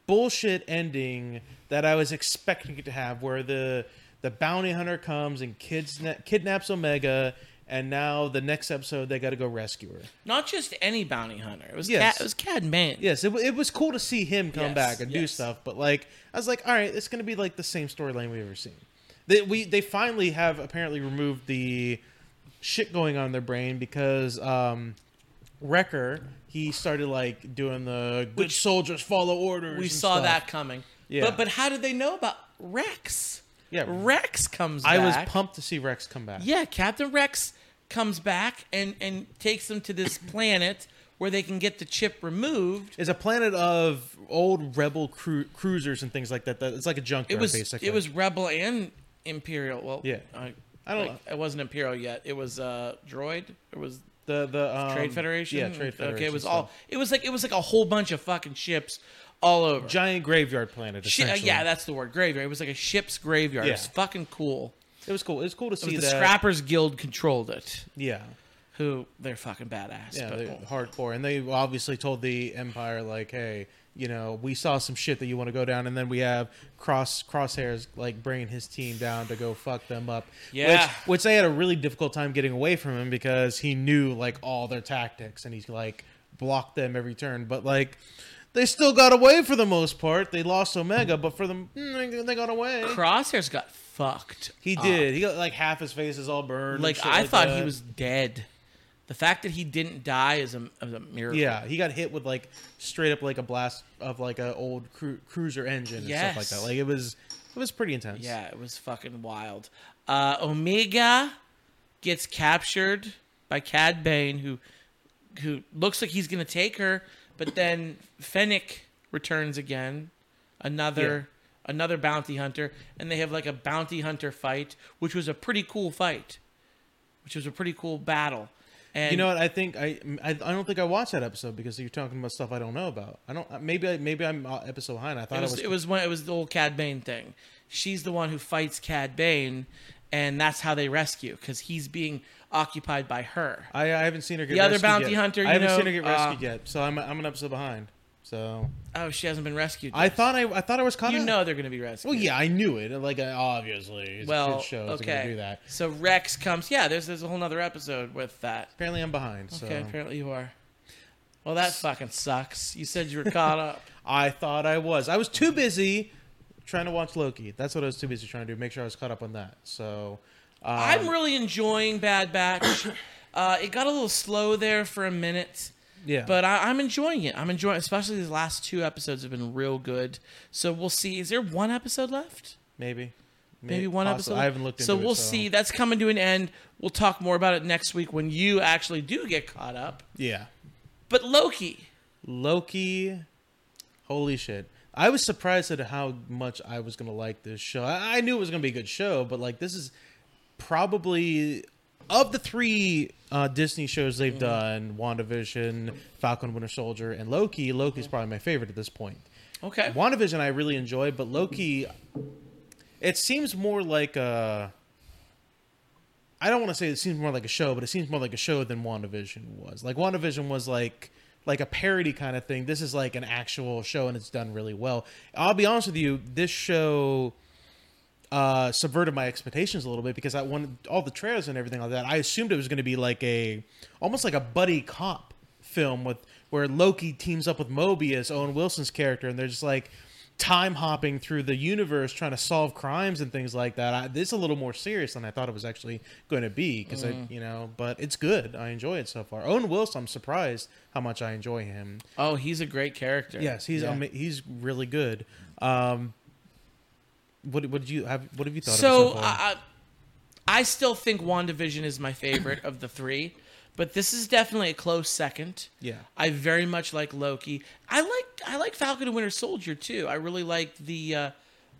bullshit ending that I was expecting it to have, where the the bounty hunter comes and kids kidnaps Omega, and now the next episode they got to go rescue her. Not just any bounty hunter. It was Yes. Cad, it was Cad Bane. Yes, it, it was cool to see him come Yes, back and do stuff, but like I was like, all right, it's gonna be like the same storyline we've ever seen. They we they finally have apparently removed the shit going on in their brain because um, Wrecker he started like doing the good Which- soldiers follow orders. We saw stuff. that coming. Yeah. But but how did they know about Rex? Yeah. Rex comes I was pumped to see Rex come back. Yeah, Captain Rex comes back and and takes them to this planet where they can get the chip removed. It's a planet of old rebel cru- cruisers and things like that. that it's like a junkyard, It was basically. it was Rebel and Imperial. Well, Yeah. I, I don't like, It wasn't Imperial yet. It was uh, Droid. It was the the um, Trade Federation. Yeah, Trade Federation. Okay, it was stuff. all. It was like it was like a whole bunch of fucking ships all over. giant graveyard planet. Shi- uh, yeah, that's the word. Graveyard. It was like a ship's graveyard. It was fucking cool. It was cool. It was cool to It see was the that. Scrappers Guild controlled it. Yeah. Who they're fucking badass. Yeah, but- they're hardcore, and they obviously told the Empire like, "Hey, you know, we saw some shit that you want to go down," and then we have Cross Crosshairs like bringing his team down to go fuck them up. Yeah. which, which they had a really difficult time getting away from him because he knew like all their tactics, and he's like blocked them every turn. But like, they still got away for the most part. They lost Omega, but for them, mm, they got away. Crosshairs got fucked. He up. did. He got like half his face is all burned. Like I thought he was dead. The fact that he didn't die is a, is a miracle. Yeah, he got hit with like straight up like a blast of like a old cru- cruiser engine and stuff like that. Like it was it was pretty intense. Yeah, it was fucking wild. Uh, Omega gets captured by Cad Bane, who who looks like he's gonna take her, but then Fennec returns again, another another bounty hunter, and they have like a bounty hunter fight, which was a pretty cool fight, which was a pretty cool battle. And You know what? I think I, I I don't think I watched that episode because you're talking about stuff I don't know about. I don't. Maybe I, maybe I'm uh, episode behind. I thought it was, was. it was when it was the old Cad Bane thing. She's the one who fights Cad Bane, and that's how they rescue because he's being occupied by her. I, I haven't seen her get The other bounty yet. hunter, I haven't know, seen her get rescued uh, yet, so I'm I'm an episode behind. So Oh, she hasn't been rescued. I thought I I thought I was caught you know they're going to be rescued. Well, yeah, I knew it. Like uh, obviously, it's a Well, show. Okay. do that. So Rex comes. Yeah, there's there's a whole nother episode with that. Apparently, I'm behind. So Okay, apparently you are. Well, that fucking sucks. You said you were caught up. I thought I was. I was too busy trying to watch Loki. That's what I was too busy trying to do. Make sure I was caught up on that. So um, I'm really enjoying Bad Batch. Uh, it got a little slow there for a minute. yeah. But I, I'm enjoying it. I'm enjoying, especially these last two episodes have been real good. So we'll see. Is there one episode left? maybe Maybe one Possi- episode. I haven't looked into So it. we'll see. That's coming to an end. We'll talk more about it next week when you actually do get caught up. Yeah. But Loki, Loki. Holy shit. I was surprised at how much I was gonna like this show. I, I knew it was gonna be a good show, but like this is probably of the three uh, Disney shows they've done: WandaVision, Falcon, Winter Soldier, and Loki. Loki's probably my favorite at this point. okay. WandaVision I really enjoy, but Loki, it seems more like a. I don't want to say it seems more like a show, but it seems more like a show than WandaVision was. Like WandaVision was like like a parody kind of thing. This is like an actual show, and it's done really well. I'll be honest with you, this show uh, subverted my expectations a little bit because I wanted all the trailers and everything like that. I assumed it was going to be like a almost like a buddy cop film with where Loki teams up with Mobius, Owen Wilson's character, and they're just like time hopping through the universe trying to solve crimes and things like that. I, this is a little more serious than I thought it was actually going to be because I, you know, but it's good. I enjoy it so far. Owen Wilson, I'm surprised how much I enjoy him. Oh, he's a great character. Yes, he's Yeah. ama- he's really good. Um, what what did you have? What have you thought? So of so far? I, I I still think WandaVision is my favorite of the three, but this is definitely a close second. Yeah. I very much like Loki. I like I like Falcon and Winter Soldier too. I really like the uh,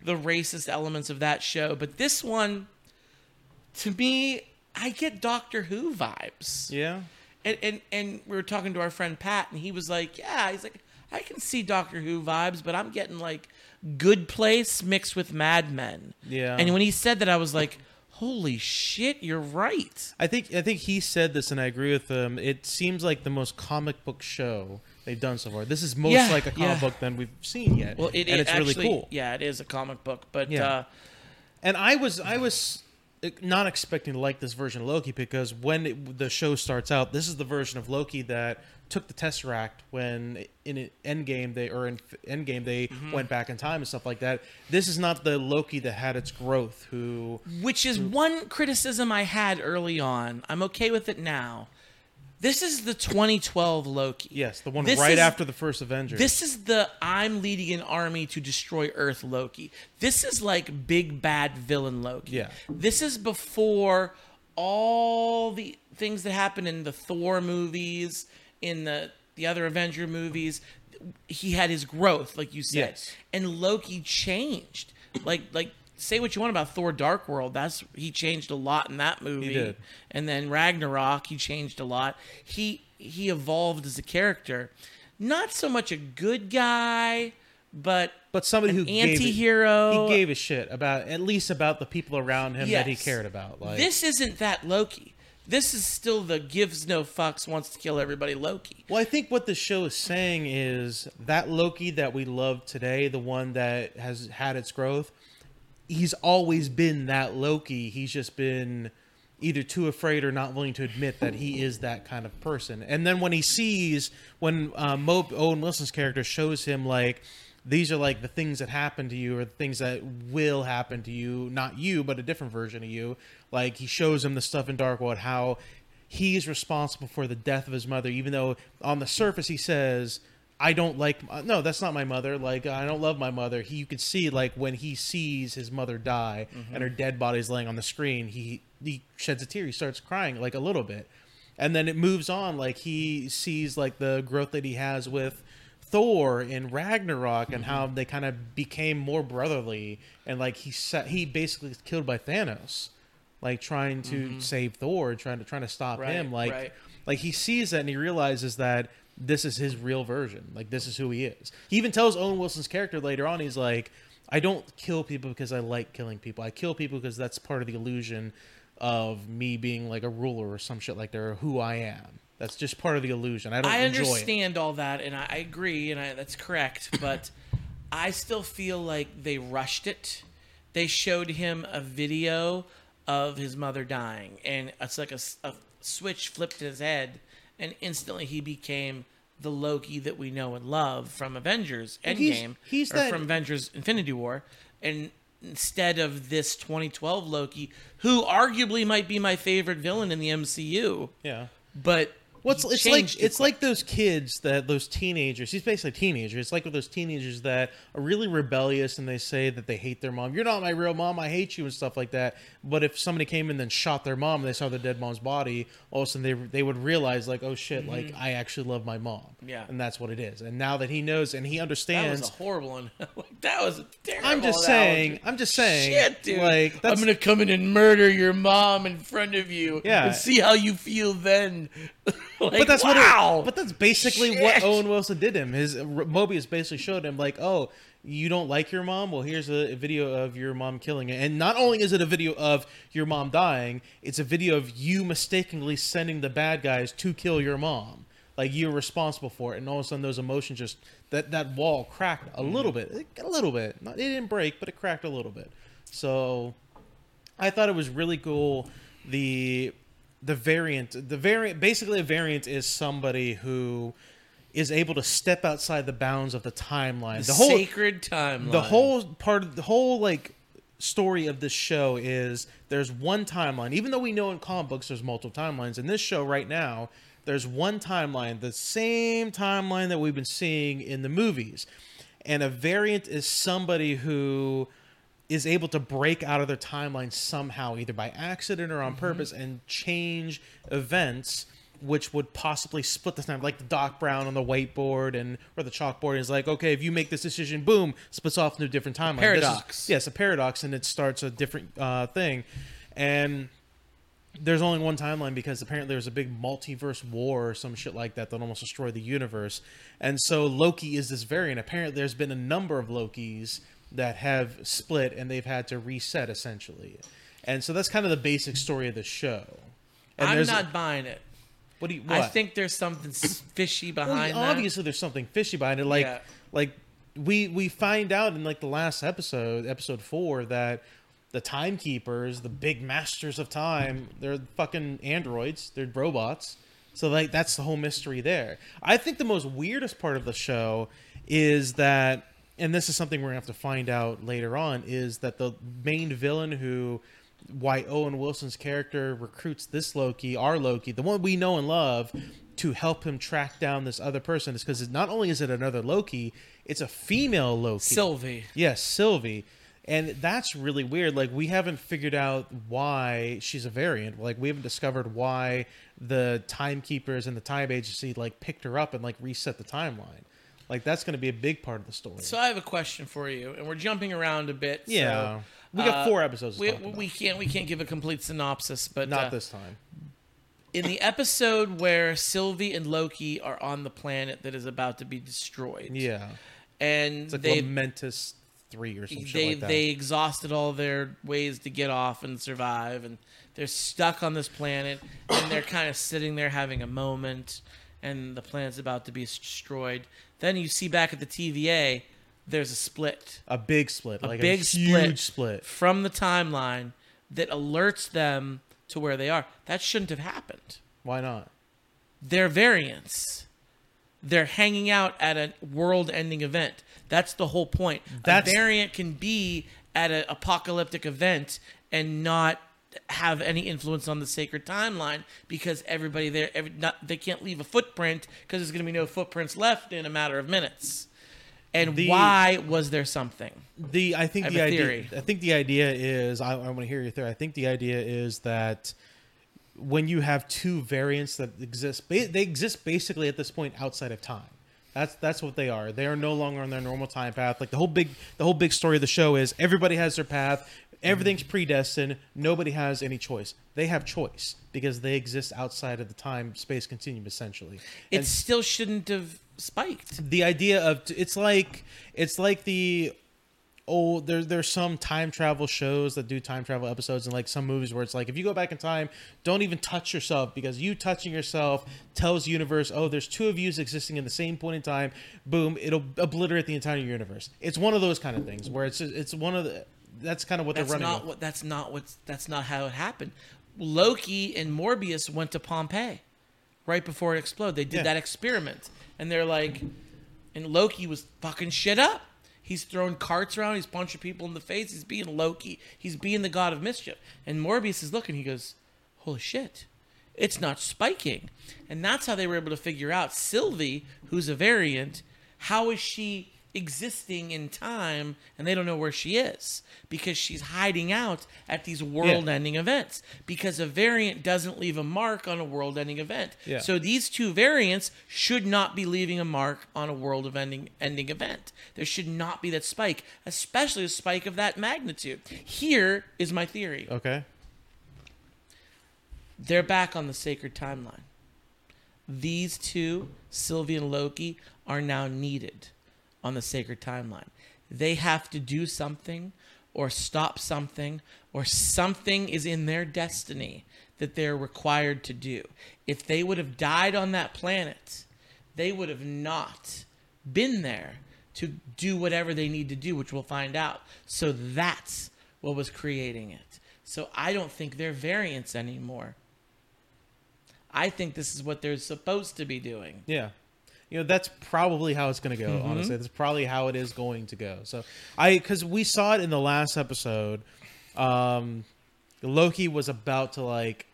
the racist elements of that show, but this one, to me, I get Doctor Who vibes. yeah. And and and we were talking to our friend Pat, and he was like, "Yeah, he's like, I can see Doctor Who vibes, but I'm getting like Good Place mixed with Mad Men." Yeah. And when he said that, I was like, "Holy shit, you're right." I think I think he said this, and I agree with him. It seems like the most comic book show they've done so far. This is most Yeah, like a comic yeah. book than we've seen yet. Well, it, and it it's actually, really cool. Yeah, it is a comic book, but Yeah. uh, And I was I was not expecting to like this version of Loki because when it, the show starts out, this is the version of Loki that took the Tesseract when in Endgame they or in Endgame they Mm-hmm. went back in time and stuff like that. This is not the Loki that had its growth. Who which is one criticism I had early on. I'm okay with it now. This is the 2012 Loki. yes, the one This right is- after the first Avengers. This is the I'm leading an army to destroy Earth Loki. This is like big bad villain Loki. Yeah. This is before all the things that happen in the Thor movies, in the the other Avenger movies. He had his growth, like you said, Yes. and Loki changed. Like like say what you want about Thor: Dark World. That's he changed a lot in that movie. did. And then Ragnarok, he changed a lot. He he evolved as a character. Not so much a good guy, but but somebody who an gave a- anti-hero. he gave a shit about at least about the people around him that he cared about. Like this isn't that Loki. This is still the gives no fucks, wants to kill everybody Loki. Well, I think what the show is saying is that Loki that we love today, the one that has had its growth, he's always been that Loki. He's just been either too afraid or not willing to admit that he is that kind of person. And then when he sees, when uh, Mo, Owen Wilson's character shows him, like, these are like the things that happen to you or the things that will happen to you, not you, but a different version of you. Like, he shows him the stuff in Dark World, how he's responsible for the death of his mother, even though on the surface he says, "I don't like." No, that's not my mother. Like I don't love my mother. He, you could see like when he sees his mother die mm-hmm. and her dead body's laying on the screen, he he sheds a tear. He starts crying like a little bit, and then it moves on. Like he sees like the growth that he has with. Thor in Ragnarok and how mm-hmm. they kind of became more brotherly and like he set he basically was killed by Thanos like trying to mm-hmm. save Thor, trying to trying to stop Right, him. Like right. like he sees that and he realizes that this is his real version. Like this is who he is. He even tells Owen Wilson's character later on, he's like, I don't kill people because I like killing people. I kill people because that's part of the illusion of me being like a ruler or some shit like that, or who I am. That's just part of the illusion. I don't I enjoy it. understand all that, and I, I agree, and I, that's correct. But I still feel like they rushed it. They showed him a video of his mother dying, and it's like a switch flipped in his head, and instantly he became the Loki that we know and love from Avengers And he's- Endgame, he's or that- from Avengers Infinity War, and instead of this 2012 Loki, who arguably might be my favorite villain in the MCU, Yeah. but What's he it's like it's like those kids that those teenagers he's basically a teenager it's like with those teenagers that are really rebellious and they say that they hate their mom you're not my real mom i hate you and stuff like that but if somebody came in and then shot their mom and they saw their dead mom's body all of a sudden they, they would realize like oh shit like i actually love my mom Mm-hmm. Yeah. and that's what it is and now that he knows and he That understands was a horrible one. like that was a terrible. i'm just saying i'm just saying Shit, dude. like I'm gonna come in and murder your mom in front of you. Yeah. And see how you feel then. like, but that's wow. what it, but that's basically what Owen Wilson did him. His Mobius basically showed him like, oh, you don't like your mom? Well, here's a, a video of your mom killing it. And not only is it a video of your mom dying, it's a video of you mistakenly sending the bad guys to kill your mom. Like you're responsible for it, and all of a sudden those emotions just that that wall cracked a mm-hmm. little bit, a little bit. Not, it didn't break, but it cracked a little bit. So I thought it was really cool. The the variant, the variant, basically a variant is somebody who is able to step outside the bounds of the timeline. the The whole sacred timeline. the whole part of the whole like story of this show is there's one timeline. Even though we know in comic books there's multiple timelines, in this show right now there's one timeline, the same timeline that we've been seeing in the movies. And a variant is somebody who is able to break out of their timeline somehow, either by accident or on purpose, and change events which would possibly split the time, like the Doc Brown on the whiteboard and or the chalkboard is like, okay, if you make this decision, boom, splits off into a different timeline. Is- Paradox. yes, a paradox, and it starts a different uh, thing, and there's only one timeline because apparently there's a big multiverse war or some shit like that that almost destroyed the universe. And so Loki is this variant. Apparently there's been a number of Lokis that have split and they've had to reset essentially. And so that's kind of the basic story of the show. And I'm not buying it. what do you what? I think there's something fishy Well, behind that. obviously there's something fishy behind it. Like Yeah. like we we find out in like the last episode, episode four, that the timekeepers, the big masters of time, they're fucking androids. They're robots. So like that's the whole mystery there. I think the most weirdest part of the show is that and this is something we're gonna have to find out later on, is that the main villain who why Owen Wilson's character recruits this Loki, our Loki, the one we know and love, to help him track down this other person is because not only is it another Loki, it's a female Loki. Sylvie. Yes, Sylvie. And that's really weird. Like we haven't figured out why she's a variant. Like we haven't discovered why the timekeepers and the time agency like picked her up and like reset the timeline. Like that's going to be a big part of the story. So I have a question for you, and we're jumping around a bit. so, yeah, we got uh, four episodes. To We, talk about. we can't we can't give a complete synopsis, but Not uh, this time. in the episode where Sylvie and Loki are on the planet that is about to be destroyed. Yeah, and it's like they Lamentis three or something. they like that. they exhausted all their ways to get off and survive, and they're stuck on this planet, and they're kind of sitting there having a moment, and the planet's about to be destroyed. Then you see back at the TVA, there's a split a big split, a like big a split, huge split. from the timeline that alerts them to where they are. That shouldn't have happened. Why not? They're variants. They're hanging out at a world-ending event. That's the whole point. That's- a variant can be at an apocalyptic event and not have any influence on the sacred timeline because everybody there, every, not, they can't leave a footprint because there's going to be no footprints left in a matter of minutes. And The- why was there something? The I think I the idea. theory. I think the idea is. I, I want to hear your theory. I think the idea is that when you have two variants that exist, they exist basically at this point outside of time. That's that's what they are. They are no longer on their normal time path. Like the whole big the whole big story of the show is everybody has their path. Everything's mm-hmm. predestined. Nobody has any choice. They have choice because they exist outside of the time space continuum essentially. It And- still shouldn't have spiked. the idea of it's like it's like the oh there there's some time travel shows that do time travel episodes and like some movies where it's like if you go back in time don't even touch yourself because you touching yourself tells the universe oh there's two of yous existing in the same point in time boom it'll obliterate the entire universe it's one of those kind of things where it's it's one of the that's kind of what That's they're running not with. what. That's not what. That's not how it happened. Loki and Morbius went to Pompeii right before it exploded. They did Yeah. that experiment, and they're like, and Loki was fucking shit up. He's throwing carts around. He's punching people in the face. He's being Loki. He's being the god of mischief. And Morbius is looking. He goes, "Holy shit, it's not spiking." And that's how they were able to figure out Sylvie, who's a variant. How is she existing in time and they don't know where she is because she's hiding out at these world-ending events because a variant doesn't leave a mark on a world-ending event. Yeah. So these two variants should not be leaving a mark on a world-ending ending event. There should not be that spike, especially a spike of that magnitude. Here is my theory. okay They're back on the sacred timeline. These two, Sylvie and Loki, are now needed on the sacred timeline. They have to do something or stop something or something is in their destiny that they're required to do. If they would have died on that planet, they would have not been there to do whatever they need to do, which we'll find out. So that's what was creating it. So I don't think they're variants anymore. I think this is what they're supposed to be doing. Yeah. You know, that's probably how it's going to go, Mm-hmm. honestly. That's probably how it is going to go. So, I, because we saw it in the last episode, um, Loki was about to, like,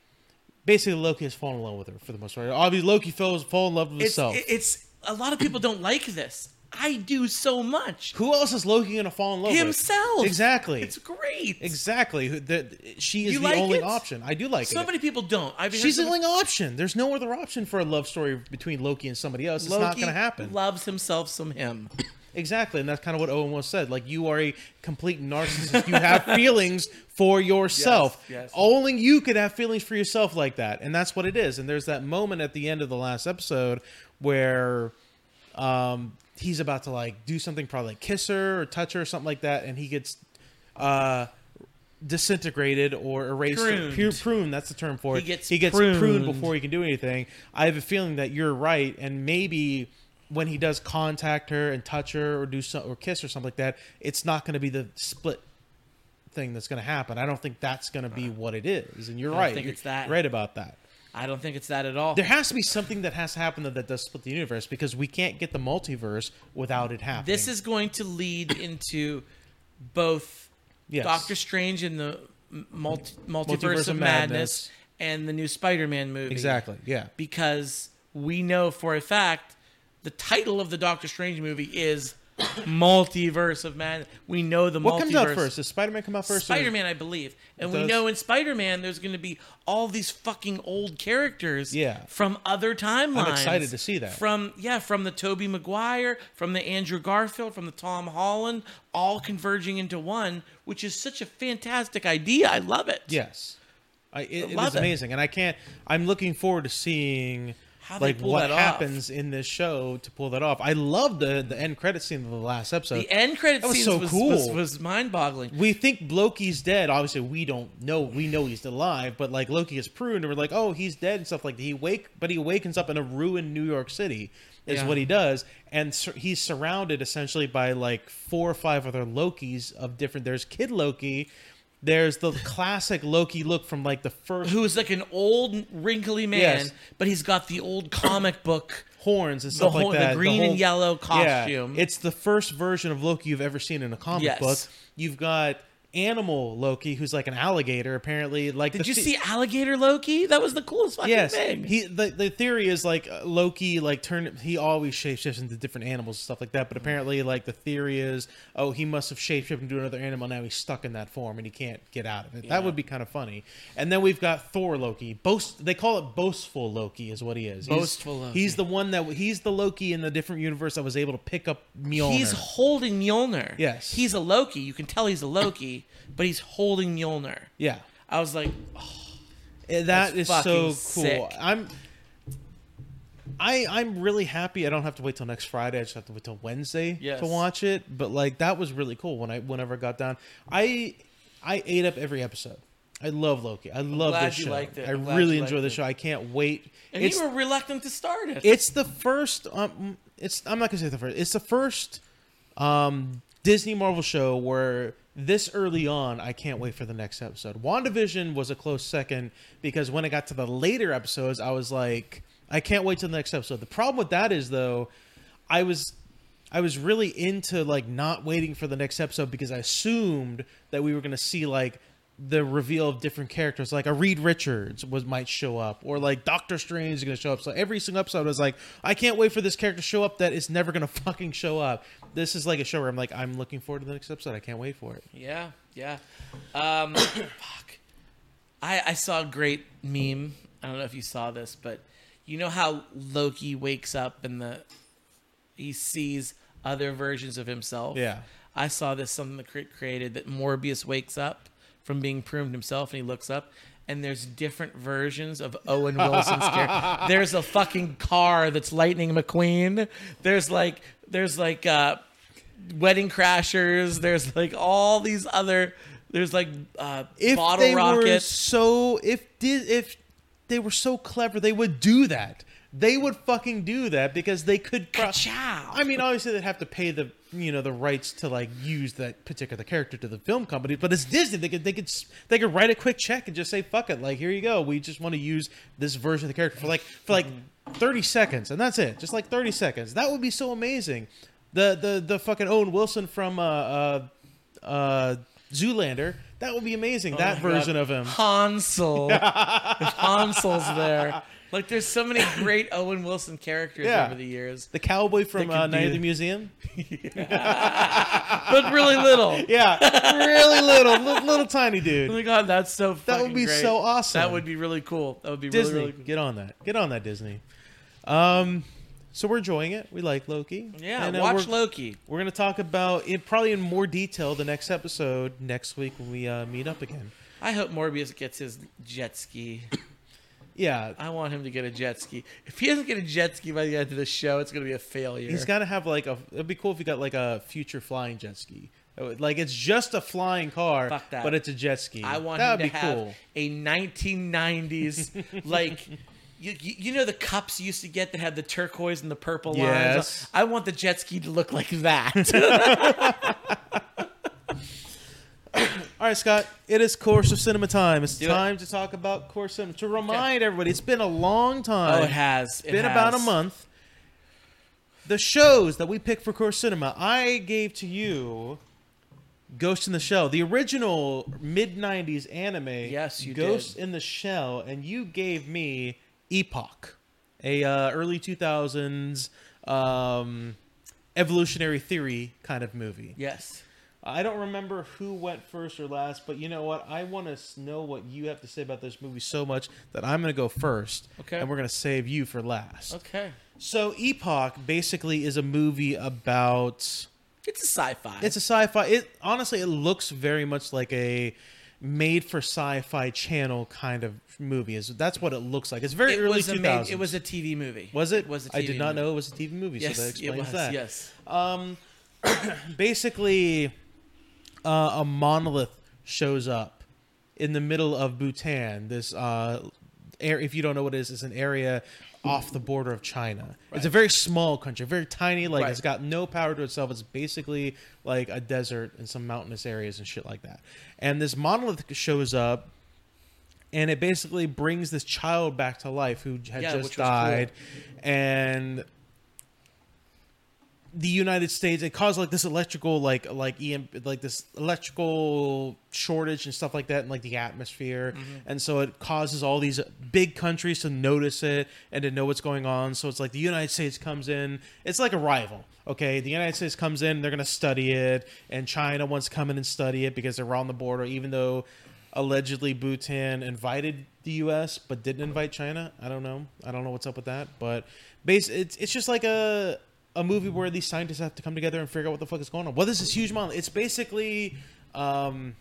basically, Loki has fallen in love with her for the most part. Obviously, Loki falls, fall in love with It's, himself. it's a lot of people don't like this. I do so much. Who else is Loki going to fall in love with Himself. with? Exactly. It's great. Exactly. Who- The, she is You the like only it? option. I do like it. So it. many people don't. I've heard She's the only option. There's no other option for a love story between Loki and somebody else. It's not going to happen. Loves himself some him. Exactly, and that's kind of what Owen was said. Like you are a complete narcissist. you have feelings for yourself. Yes. Only you could have feelings for yourself like that, and that's what it is. And there's that moment at the end of the last episode where um, he's about to like do something, probably like kiss her or touch her or something like that, and he gets uh, disintegrated or erased. Pruned. pu- pruned. That's the term for He it. gets he gets pruned. pruned. before he can do anything. I have a feeling that you're right, and maybe when he does contact her and touch her or do some or kiss or something like that, it's not going to be the split thing that's going to happen. I don't think that's going to be what it is. And you're don't right. think You're it's that. Right about that. I don't think it's that at all. There has to be something that has to happen that, that does split the universe because we can't get the multiverse without it happening. This is going to lead into both Yes. Doctor Strange and the multi- multiverse, Multiverse of of madness, Madness. and the new Spider-Man movie. exactly. Yeah. because we know for a fact the title of the Doctor Strange movie is Multiverse of Madness. We know the What multiverse. comes out first? Does Spider Man come out first? or- Spider Man, I believe, and we does? know in Spider Man there's going to be all these fucking old characters, Yeah. from other timelines. I'm excited to see that. From yeah, from the Tobey Maguire, from the Andrew Garfield, from the Tom Holland, all converging into one, which is such a fantastic idea. I love it. Yes. I, it, it love is it. amazing, and I can't. I'm looking forward to seeing How like what happens in this show to pull that off. I love the the end credit scene of the last episode. The end credit That was so was, cool. was, was mind boggling. we think Loki's dead. Obviously, we don't know. We know he's alive, but like Loki is pruned, and we're like, oh, he's dead and stuff like that. He wake, but he awakens up in a ruined New York City. Is Yeah. what he does, and sur- he's surrounded essentially by like four or five other Lokis of different. There's Kid Loki. There's the classic Loki look from like the first who is like an old wrinkly man, Yes. but he's got the old comic book. horns and The stuff whole- like the green and whole- yellow Yeah, costume. it's the first version of Loki you've ever seen in a comic Yes. book. You've got animal Loki, who's like an alligator. Apparently, like Did the you see alligator Loki? That was the coolest fucking Yes, thing. he the, the theory is like uh, Loki like turn he always shapeshifts into different animals and stuff like that. But apparently, like the theory is, oh, he must have shapeshifted into another animal. Now he's stuck in that form and he can't get out of it. Yeah. That would be kind of funny. And then we've got Thor Loki. Boast they call it boastful Loki is what he is. He's- Boastful Loki. He's the one that he's the Loki in the different universe that was able to pick up Mjolnir. He's holding Mjolnir. Yes. He's a Loki. You can tell he's a Loki, but he's holding Mjolnir. yeah. I was like, Eh, That That's so cool. sick. I'm I I'm really happy. I don't have to wait till next Friday. I just have to wait till Wednesday Yes. to watch it. But like that was really cool when I whenever I got down. I I ate up every episode. I love Loki. I love this show. liked it. I really enjoy it. show. I can't wait. and it's you were reluctant to start it. it's the first um it's I'm not gonna say the first. It's the first um Disney Marvel show where this early on I can't wait for the next episode. WandaVision was a close second because when it got to the later episodes, I was like, I can't wait till the next episode. The problem with that is though, I was I was really into like not waiting for the next episode because I assumed that we were gonna see like the reveal of different characters, like a Reed Richards was might show up, or like Doctor Strange is gonna show up. So every single episode I was like, I can't wait for this character to show up that is never gonna fucking show up. This is like a show where I'm like, I'm looking forward to the next episode. I can't wait for it. Yeah, yeah. Um, fuck. I I saw a great meme. I don't know if you saw this, but you know how Loki wakes up and the he sees other versions of himself. Yeah. I saw this something that cre- created that Morbius wakes up from being pruned himself and he looks up and there's different versions of Owen Wilson's character. There's a fucking car that's Lightning McQueen. There's like there's like uh Wedding Crashers. There's like all these other. There's like uh, If bottle they were so, if did if they were so clever, they would do that. They would fucking do that because they could. pro-. I mean, obviously they'd have to pay the you know the rights to like use that particular character to the film company, but it's Disney. They could they could they could write a quick check and just say fuck it, like here you go. We just want to use this version of the character for like for like thirty seconds, and that's it, just like thirty seconds. That would be so amazing. The the the fucking Owen Wilson from uh uh uh Zoolander. That would be amazing. that Oh my version God. of him. Hansel. Hansel's there. Like there's so many great Owen Wilson characters Yeah. over the years, The cowboy from They uh, could Night do- at the Museum. but really little. Yeah, really little, little, little tiny dude. Oh dude. my god, that's so. That would fucking be great. so awesome. That would be really cool. That would be Disney, really really cool. get on that. Get on that, Disney. Um, so we're enjoying it. We like Loki. Yeah, And, uh, watch we're, Loki. We're gonna talk about it probably in more detail the next episode next week when we uh, meet up again. I hope Morbius gets his jet ski. Yeah, I want him to get a jet ski. If he doesn't get a jet ski by the end of the show, it's going to be a failure. he's got to have like a. It'd be cool if he got like a future flying jet ski. Like it's just a flying car, but it's a jet ski. I want that him to be have cool. a 1990s like. You, you know the cups you used to get that had the turquoise and the purple lines. I want the jet ski to look like that. All right, Scott. It is course of cinema time. It's Do it. time to talk about course cinema. To remind everybody, it's been a long time. oh, it has. It been about a month. The shows that we picked for Course Cinema, I gave to you Ghost in the Shell, the original mid 90s anime. Yes, you Ghost did. in the Shell, and you gave me Epoch, a uh, early 2000s um, evolutionary theory kind of movie. Yes. I don't remember who went first or last, but you know what? I want to know what you have to say about this movie so much that I'm going to go first. Okay. And we're going to save you for last. Okay. So Epoch basically is a movie about It's a sci-fi. it's a sci-fi. It honestly it looks very much like a made for sci-fi channel kind of movie. Is that's what it looks like. It's very it early 2000s. made, it was a TV movie. was it? It was a TV I did not movie. know it was a TV movie. Yes, so that it explains was. that. Yes. Um, basically, uh, a monolith shows up in the middle of Bhutan. This, uh, air, if you don't know what it is, it's an area off the border of China. It's a very small country, very tiny. Like Right. it's got no power to itself. It's basically like a desert and some mountainous areas and shit like that. And this monolith shows up. And it basically brings this child back to life who had Yeah, just was cool. died, and the United States it caused like this electrical like like EM like this electrical shortage and stuff like that in like the atmosphere mm-hmm. and so it causes all these big countries to notice it and to know what's going on so it's like the United States comes in it's like a rival okay the United States comes in they're going to study it and China wants to come in and study it because they're on the border even though allegedly Bhutan invited the US but didn't invite China. I don't know. I don't know what's up with that, but base it's it's just like a a movie where these scientists have to come together and figure out what the fuck is going on. Well, this is huge model. It's basically um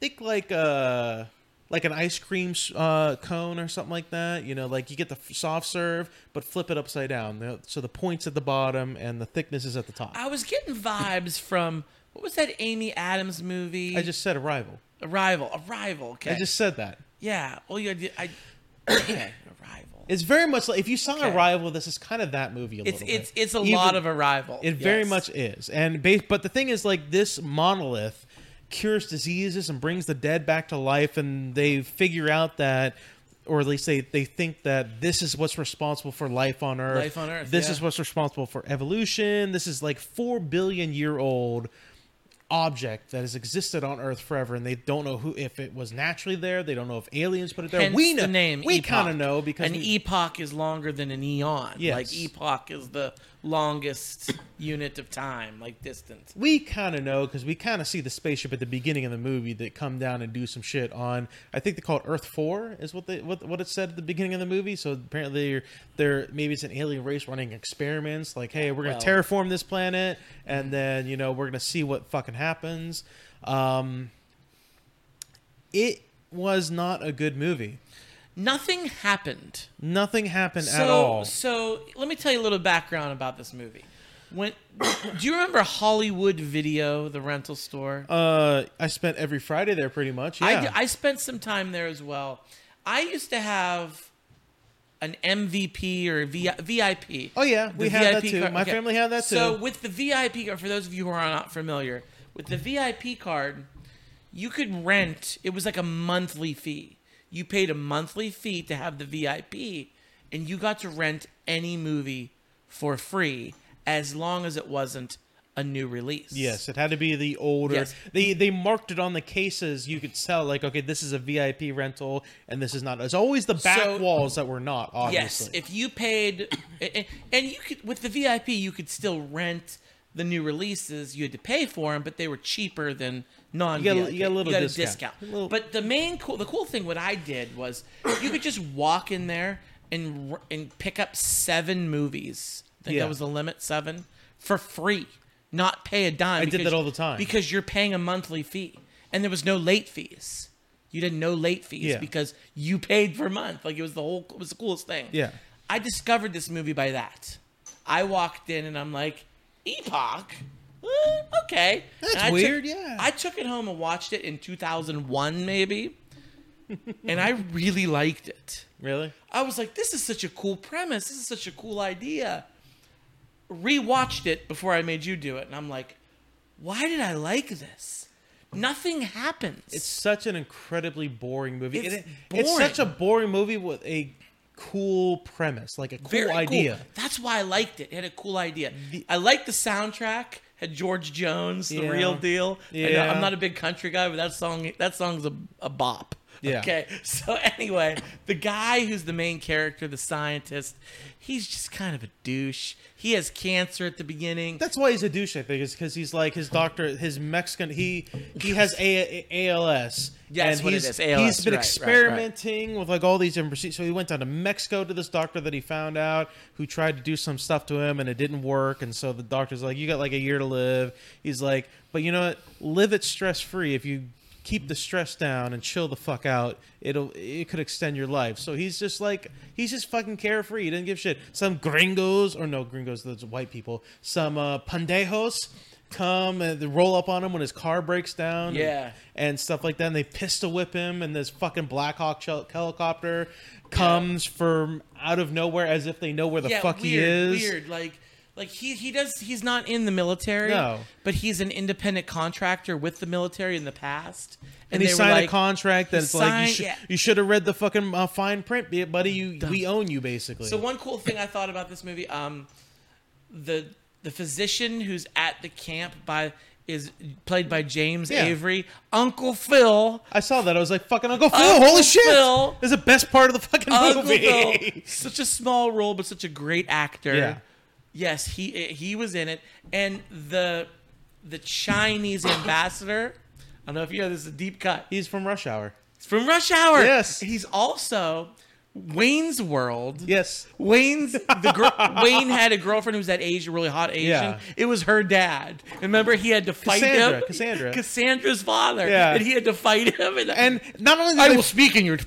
think like uh like an ice cream uh, cone or something like that. You know, like you get the soft serve, but flip it upside down. So the points at the bottom and the thickness is at the top. I was getting vibes from what was that Amy Adams movie? I just said Arrival. Arrival. Arrival. Okay. I just said that. yeah. Well, you. I. Okay. It's very much like if you saw Okay. Arrival, this is kind of that movie a It's little bit. it's it's a Even- lot of Arrival. It very much is, and base. But the thing is, like this monolith cures diseases and brings the dead back to life, and they figure out that, or at least they they think that this is what's responsible for life on Earth. Life on Earth, This yeah. is what's responsible for evolution. This is like four billion year old object that has existed on Earth forever, and they don't know who if it was naturally there. They don't know if aliens put it there. Hence we know the name. We kind of know because an we- epoch is longer than an eon. Yes. Like epoch is the longest unit of time, like distance. we kind of know because we kind of see the spaceship at the beginning of the movie that come down and do some shit on. I think they call it Earth Four, is what they what what it said at the beginning of the movie. So apparently they're, they're maybe it's an alien race running experiments. Like, hey, we're gonna Well- terraform this planet, and then you know we're gonna see what fucking happens. Um, it was not a good movie. Nothing happened. Nothing happened so, at all. So let me tell you a little background about this movie. When do you remember Hollywood Video, the rental store? Uh, I spent every Friday there pretty much. Yeah. I, d- I spent some time there as well. I used to have an MVP or VIP. Oh, yeah, The we had that VIP too. card- My family had that too. So with the VIP card, for those of you who are not familiar, with the VIP card, you could rent. It was like a monthly fee. You paid a monthly fee to have the VIP, and you got to rent any movie for free as long as it wasn't a new release. Yes, it had to be the older. Yes. They they marked it on the cases. You could tell like, okay, this is a VIP rental, and this is not. It's always the back So- walls that were not. Yes, if you paid, and, and you could with the VIP, you could still rent the new releases. You had to pay for them, but they were cheaper than non. You got a- you got a little discount. A little- But the main cool, the cool thing, what I did was, you could just walk in there and r- and pick up seven movies. I think Yeah. that was the limit, seven for free, not pay a dime. I did that all the time. because you're paying a monthly fee, and there was no late fees. You didn't know late fees Yeah. because you paid per month. Like it was the whole, it was the coolest thing. Yeah. I discovered this movie by that. I walked in and I'm like, Epoch? Eh, okay. That's And I weird, took- yeah. I took it home and watched it in 2001, maybe. and I really liked it. really. I was like, this is such a cool premise. This is such a cool idea. Rewatched it before I made you do it. And I'm like, why did I like this? Nothing happens. It's such an incredibly boring movie. It's It- it's such a boring movie with a cool premise, like a cool Very idea. Cool. That's why I liked it. It had a cool idea. I liked the soundtrack. Had George Jones, the Yeah. real deal. I know, Yeah. I'm not a big country guy, but that song that song's a, a bop. Yeah. Okay. So anyway, the guy who's the main character, the scientist, he's just kind of a douche. He has cancer at the beginning. That's why he's a douche. I think is because he's like his doctor, his Mexican. He he has a, a- ALS. Yeah, and what it he's, is, ALS, He's been right, right, right. experimenting with like all these different procedures. So he went down to Mexico to this doctor that he found out who tried to do some stuff to him and it didn't work. And so the doctor's like, "You got like a year to live." He's like, "But you know what? Live it stress free. If you keep the stress down and chill the fuck out, it'll it could extend your life." So he's just like he's just fucking carefree. He doesn't give shit. Some gringos or no gringos, those white people. Some uh, pandejos come and they roll up on him when his car breaks down. Yeah. And, stuff like that. And they pistol whip him, and this fucking Black Hawk hel- helicopter comes from out of nowhere as if they know where the yeah, fuck he weird, is. Weird. Like like he he does he's not in the military. No. But he's an independent contractor with the military in the past. And he they were signed like- a contract he that's like you signed- should yeah. you should have read the fucking uh, fine print, buddy. You we own you basically. So one cool thing I thought about this movie, um, the the physician who's at the camp by is played by James Yeah. Avery. Uncle Phil. I saw that. I was like, "Fucking Uncle Phil! Uncle Holy shit! Phil. This is the best part of the fucking Uncle movie." Phil. Such a small role, but such a great actor. Yeah. Yes, he he was in it, and the the Chinese ambassador. I don't know if you know this is a deep cut. He's from Rush Hour. It's from Rush Hour. Yes. he's also Wayne's World. Yes. Wayne's the gr- Wayne had a girlfriend who was that Asian, really hot Asian. Yeah. It was her dad. Remember, he had to fight Cassandra, him. Cassandra. Cassandra's father. Yeah. and he had to fight him. And, And not only I did will speak in your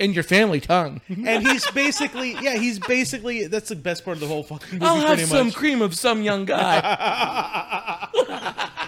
in your family tongue. and he's basically yeah, he's basically that's the best part of the whole fucking movie. I'll have some much. cream of some young guy.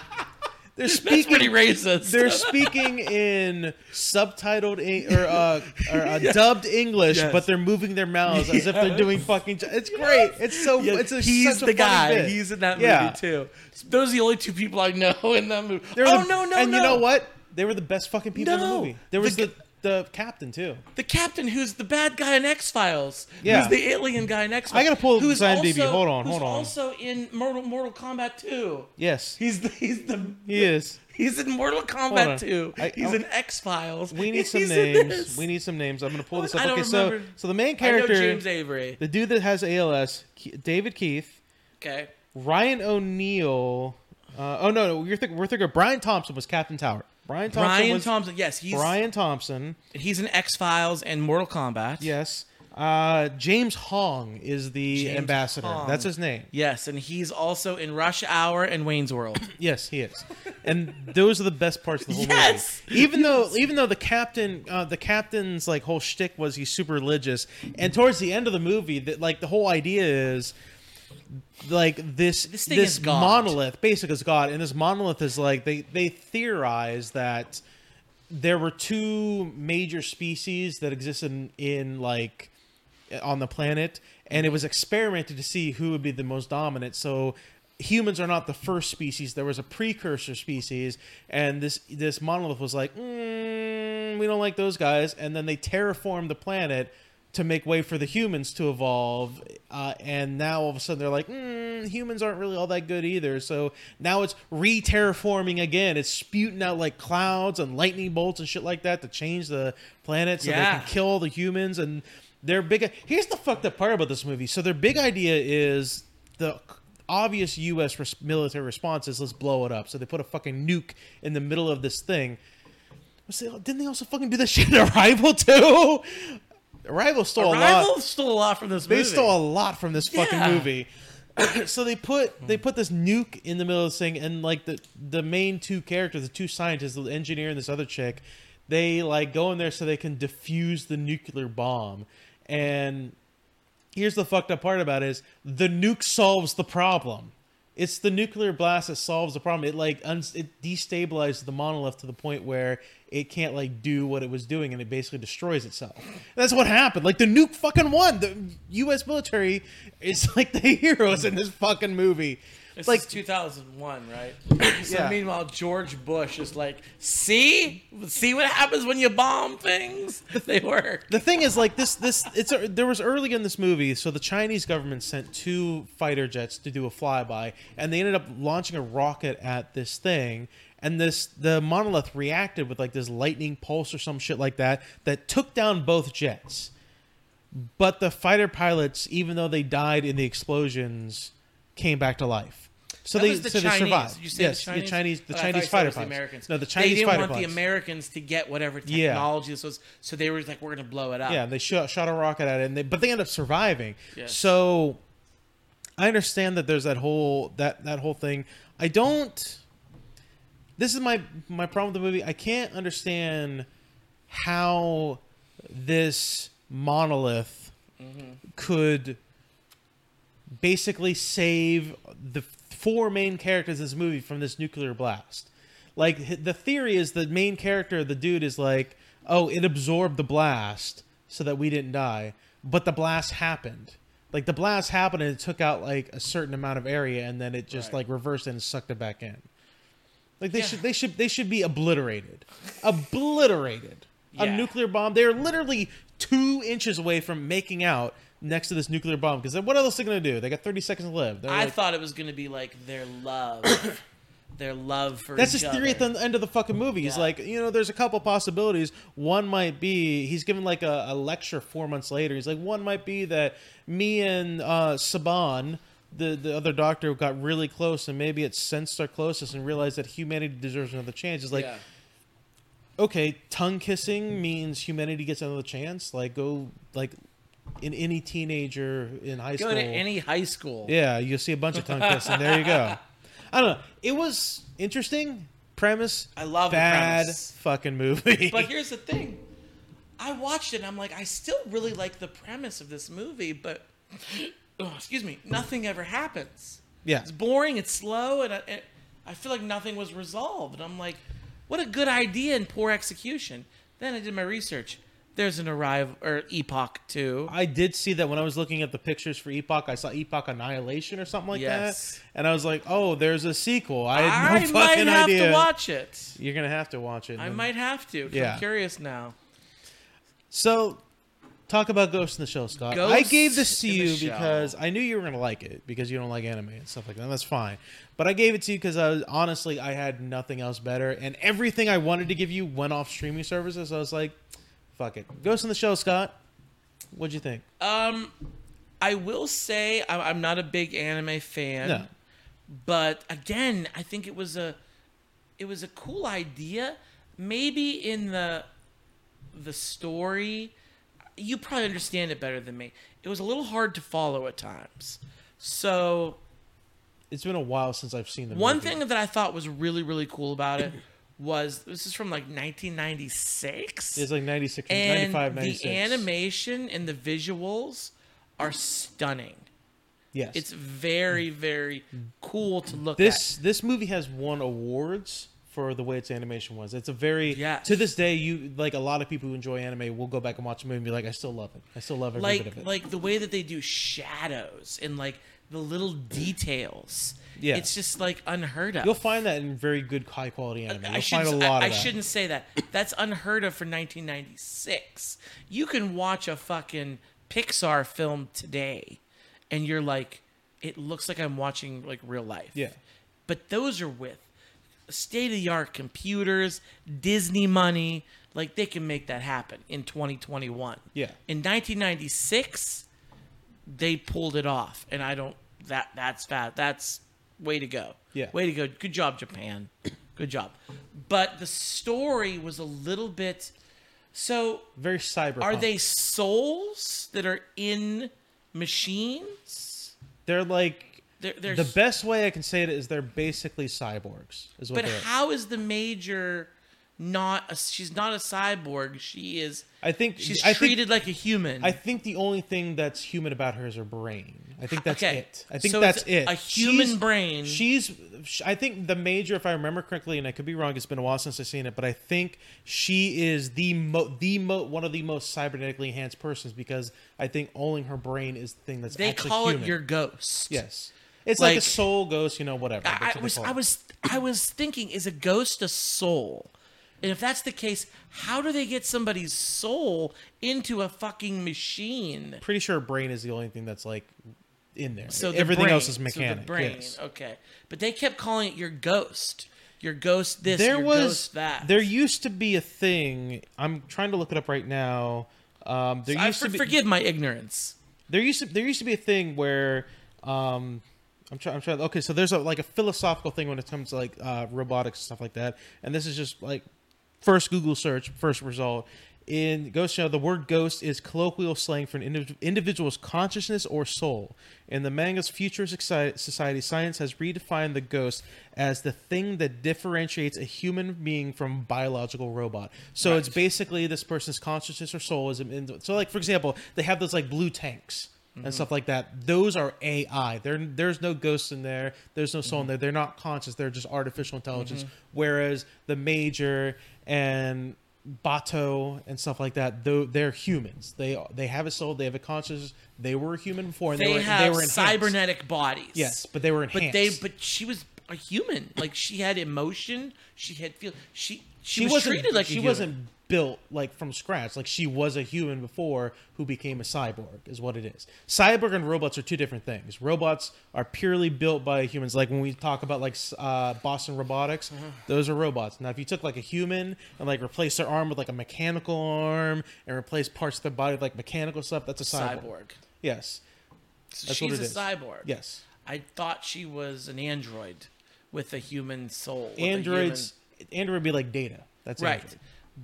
They're That's speaking. pretty racist. They're speaking in subtitled Eng- or, uh, or uh, dubbed English, Yes. but they're moving their mouths as if they're doing fucking. It's great. It's so. It's a, he's the guy. bit. He's in that Yeah. movie too. Those are the only two people I know in that movie. They were oh the- no, no, And no! you know what? They were the best fucking people in the movie. There was The the the captain too. The captain, who's the bad guy in X Files, Yeah. who's the alien guy in X Files. I gotta pull up who's his IMDb. Also, Hold on, who's hold on. Also in Mortal Mortal Kombat 2. Yes, He's the he's the he is. he's in Mortal on. Kombat 2. I- he's I- in X Files. We need some names. We need some names. I'm gonna pull this up. I don't Okay, so remember. so the main I know character, James Avery. the dude that has ALS, Ke- David Keith, Okay. Ryan O'Neal. Uh, oh no, no, you're thinking we're thinking Brian Thompson was Captain Tower. Brian Thompson Brian was Thompson. Yes, he's Brian Thompson. he's in X Files and Mortal Kombat. Yes. Uh, James Hong is the James ambassador. Hong. That's his name. Yes, and he's also in Rush Hour and Wayne's World. Yes, he is. And those are the best parts of the whole Yes! movie. Even though, even though the captain, uh, the captain's like whole shtick was he's super religious, and towards the end of the movie, that like the whole idea is like this This this, is God. monolith basically is God, and this monolith is like they they theorize that there were two major species that existed in, in like on the planet and it was experimented to see who would be the most dominant so humans are not the first species there was a precursor species and this this monolith was like mm, we don't like those guys and then they terraformed the planet to make way for the humans to evolve uh, and now all of a sudden they're like mm, humans aren't really all that good either. So now it's re-terraforming again. It's spewing out like clouds and lightning bolts and shit like that to change the planet so they can kill the humans and their big here's the fucked up part about this movie. So their big idea is the obvious us res- military response is let's blow it up. So they put a fucking nuke in the middle of this thing. Didn't they also fucking do this shit in arrival too arrival stole a lot Arrival stole a lot from this they movie. stole a lot from this fucking movie. so they put they put this nuke in the middle of this thing, and like the the main two characters, the two scientists, the engineer and this other chick, they like go in there so they can defuse the nuclear bomb. And here's the fucked up part about it is the nuke solves the problem. It's the nuclear blast that solves the problem. It like uns- it destabilizes the monolith to the point where it can't like do what it was doing, and it basically destroys itself. That's what happened. Like the nuke fucking won. The U.S. military is like the heroes in this fucking movie. It's like like 2001, right? so Yeah. meanwhile, George Bush is like, "See, see what happens when you bomb things? They work." the thing is like this this it's a, there was early in this movie so the chinese government sent two fighter jets to do a flyby and they ended up launching a rocket at this thing and this the monolith reacted with like this lightning pulse or some shit like that that took down both jets but the fighter pilots even though they died in the explosions came back to life so That they was the so they survived Did you say yes the Chinese? Chinese the Oh, Chinese said it fighter was the Americans. no the Chinese they didn't fighter want pilots the Americans to get whatever Yeah. technology this was, so they were like, "We're going to blow it up." Yeah, and they shot, shot a rocket at it, and they, but they end up surviving. Yes. So I understand that there's that whole that that whole thing. I don't. This is my my problem with the movie. I can't understand how this monolith mm-hmm. could basically save the four main characters in this movie from this nuclear blast. Like the theory is the main character, the dude, is like, oh, it absorbed the blast so that we didn't die, but the blast happened. Like the blast happened and it took out like a certain amount of area, and then it just Right. like reversed and sucked it back in. Like they Yeah. should they should they should be obliterated, obliterated. A nuclear bomb. They're literally two inches away from making out next to this nuclear bomb because what else are they going to do? They got 30 seconds to live. They're I like- thought it was going to be like their love, their love for. That's his theory other. at the end of the fucking movie. He's Yeah. like, you know, there's a couple possibilities. One might be he's given like a, a lecture four months later. He's like, one might be that me and uh, Saban, the the other doctor, got really close, and maybe it sensed our closeness and realized that humanity deserves another chance. It's like, yeah. okay, tongue kissing means humanity gets another chance. Like, go like in any teenager in high Go school. to any high school. Yeah, you'll see a bunch of tongue kissing. There you go. I don't know. It was interesting premise. I love the bad premise. fucking movie. But here's the thing. I watched it and I'm like, I still really like the premise of this movie, but oh, excuse me, nothing ever happens. yeah, It's boring, it's slow, and I, and I feel like nothing was resolved. And I'm like, what a good idea and poor execution. Then I did my research. There's an arrival or Epoch too. I did see that when I was looking at the pictures for Epoch. I saw Epoch Annihilation or something like Yes. that, and I was like, "Oh, there's a sequel." I had no I fucking might have idea. to watch it. You're gonna have to watch it. I might have to. 'cause Yeah. I'm curious now. So, talk about Ghost in the Shell, Scott. Ghost I gave this to in the you Shell. because I knew you were going to like it because you don't like anime and stuff like that. That's fine. But I gave it to you because I was honestly I had nothing else better, and everything I wanted to give you went off streaming services. I was like, "Fuck it." Ghost in the Shell, Scott. What'd you think? Um, I will say I'm not a big anime fan. No. but again, I think it was a it was a cool idea. Maybe in the the story, you probably understand it better than me. It was a little hard to follow at times. So It's been a while since I've seen the one movie. thing that I thought was really really cool about it was this is from like 1996 It's like 96, and 95, 96. the animation and the visuals are stunning. Yes. It's very, mm. very cool to look at. this this movie has won awards for the way its animation was. It's a very Yes. to this day you like a lot of people who enjoy anime will go back and watch the movie and be like, I still love it. I still love every bit Like, of it. like the way that they do shadows and like the little details. Yeah. it's just like unheard of. You'll find that in very good high quality anime. You'll I, find a lot I, of I that. shouldn't say that. That's unheard of for 1996. You can watch a fucking Pixar film today, and you're like, it looks like I'm watching like real life. Yeah. But those are with state of the art computers, Disney money. Like they can make that happen in 2021. Yeah. In 1996, they pulled it off, and I don't. That that's bad. That's way to go. Yeah. Way to go. Good job, Japan. Good job. But the story was a little bit. So Very cyber. are they souls that are in machines? They're like They're, they're the best way I can say it is they're basically cyborgs. Is what But how is the major not a, she's not a cyborg. She is I think she's I think- treated like a human. I think the only thing that's human about her is her brain. I think that's Okay, it. I think so that's it. a human She's- brain. She's. I think the major, if I remember correctly, and I could be wrong. It's been a while since I've seen it, but I think she is the mo, the mo, one of the most cybernetically enhanced persons because I think owning her brain is the thing that's they actually call human. it your ghost. yes. It's like, a soul ghost, you know, whatever. I, I was I was I was thinking, is a ghost a soul? And if that's the case, how do they get somebody's soul into a fucking machine? pretty sure brain is the only thing that's like in there. So the everything brain- else is so the brain, yes. okay. But they kept calling it your ghost. Your ghost this, there your was ghost that. there used to be a thing. I'm trying to look it up right now. Um, there I used for, to be forgive my ignorance. there used to there used to be a thing where um I'm trying I'm trying okay so there's a like a philosophical thing when it comes to like uh robotics and stuff like that and this is just like first Google search first result. In Ghost Shell the word ghost is colloquial slang for an indiv- individual's consciousness or soul. In the manga's futuristic society science has redefined the ghost as the thing that differentiates a human being from a biological robot. So it's basically this person's consciousness or soul is in, so like for example they have those like blue tanks Mm-hmm. and stuff like that. Those are AI. There, there's no ghosts in there. There's no soul in mm-hmm. there. They're not conscious. They're just artificial intelligence. Mm-hmm. Whereas the Major and Batou and stuff like that, though they're humans. They they have a soul. They have a consciousness. They were a human before, and They, they, were have they were enhanced. cybernetic bodies. Yes, but they were enhanced. But they but she was a human. Like she had emotion. She had feel. She she, she was wasn't treated like a she human. wasn't built like from scratch. Like she was a human before who became a cyborg, is what it is. Cyborg and robots are two different things. Robots are purely built by humans. Like when we talk about like uh, Boston Robotics, Mm-hmm. those are robots. Now, if you took like a human and like replace their arm with like a mechanical arm and replace parts of their body with like mechanical stuff, that's a cyborg. cyborg. Yes. So That's she's a is. cyborg. Yes. I thought she was an android with a human soul. Androids. Android would be like data. That's human- right? Android.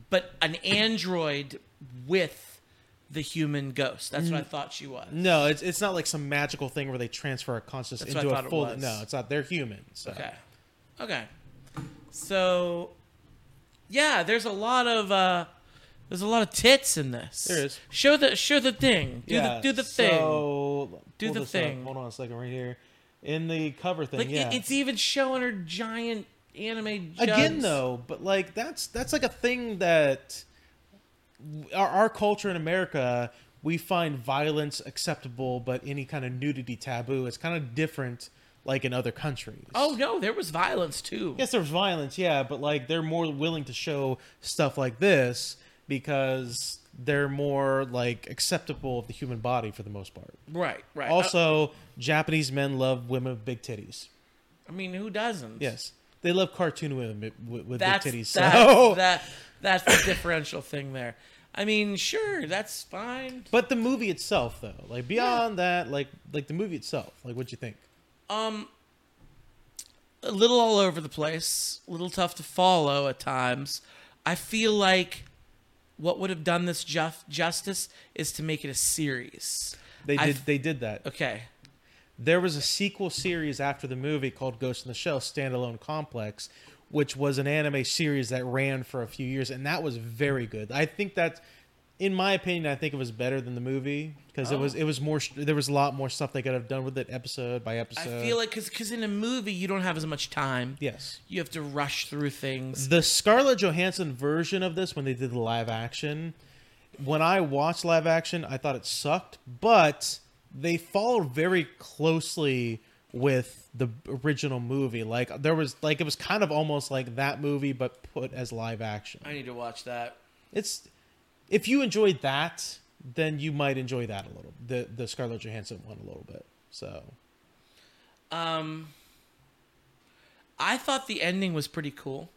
But an android with the human ghost. That's what I thought she was. No, it's it's not like some magical thing where they transfer a consciousness That's what into I a thought it full. was. No, it's not. They're human. So. Okay. Okay. So yeah, there's a lot of uh there's a lot of tits in this. There is. Show the show the thing. Do yeah. the do the thing. So Do pull the this up. thing. Hold on a second, right here, in the cover thing. like yeah. it, it's even showing her giant anime jugs. Again, though, but like that's that's like a thing that our, our culture in America we find violence acceptable, but any kind of nudity taboo. It's kind of different, like in other countries. Oh no, there was violence too. Yes, there's violence, yeah, but like they're more willing to show stuff like this because they're more like acceptable of the human body for the most part. Right, right. Uh, also, Japanese men love women with big titties. I mean, who doesn't? Yes, they love cartoon women with, with that's big titties. that's, So, that that's the differential thing there. I mean, sure, that's fine. but the movie itself, though, like beyond that, like like the movie itself, like what you think? Um, a little all over the place, a little tough to follow at times. I feel like what would have done this juf- justice is to make it a series. They did I've- they did that. Okay. There was a sequel series after the movie called Ghost in the Shell Standalone Complex, which was an anime series that ran for a few years, and that was very good. I think that, in my opinion, I think it was better than the movie because it was Oh. it was more. There was a lot more stuff they could have done with it, episode by episode. I feel like because in a movie you don't have as much time. yes. You have to rush through things. The Scarlett Johansson version of this, when they did the live action, when I watched live action, I thought it sucked, but they follow very closely with the original movie. Like there was like it was kind of almost like that movie, but put as live action. I need to watch that. It's if you enjoyed that, then you might enjoy that a little. The the Scarlett Johansson one a little bit. So Um, I thought the ending was pretty cool.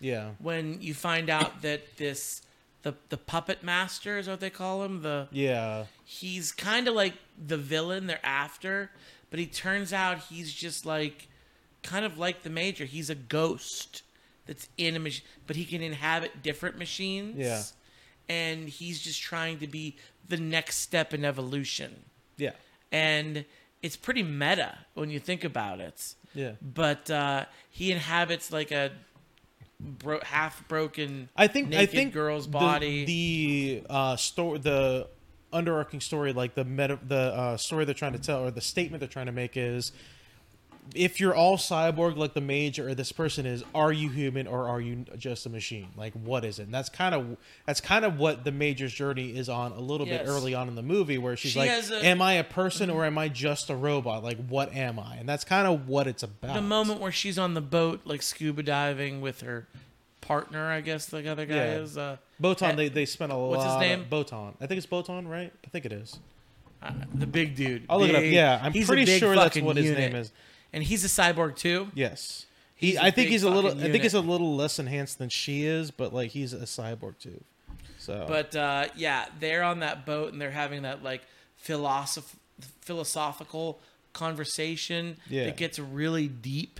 yeah, when you find out that this the the puppet master is what they call him the yeah, he's kind of like the villain they're after but he turns out he's just like kind of like the major. He's a ghost that's in a machine but he can inhabit different machines. Yeah. and he's just trying to be the next step in evolution. Yeah, and it's pretty meta when you think about it. Yeah. but uh, he inhabits like a bro- half broken I think I think girl's the- body. The, uh, story, the underarching story, like the meta, the uh, story they're trying to tell, or the statement they're trying to make is, if you're all cyborg like the major or this person is, are you human or are you just a machine? Like, what is it? And that's kind of that's kind of what the major's journey is on a little bit early on in the movie, where she's She like, a- "Am I a person or am I just a robot? Like, what am I?" And that's kind of what it's about. the moment where she's on the boat, like scuba diving with her partner, I guess the other guy Yeah. is. Uh, Botan, Uh, they they spent a what's his name? Of, Botan. I think it's Botan, right? I think it is. uh, the big dude. I'll look it up. Yeah, I'm pretty sure that's what his unit. name is. And he's a cyborg too. Yes. He, I think he's a little. I think he's a little less enhanced than she is, but like he's a cyborg too. So, But uh, yeah, they're on that boat and they're having that like philosoph- philosophical conversation Yeah. that gets really deep,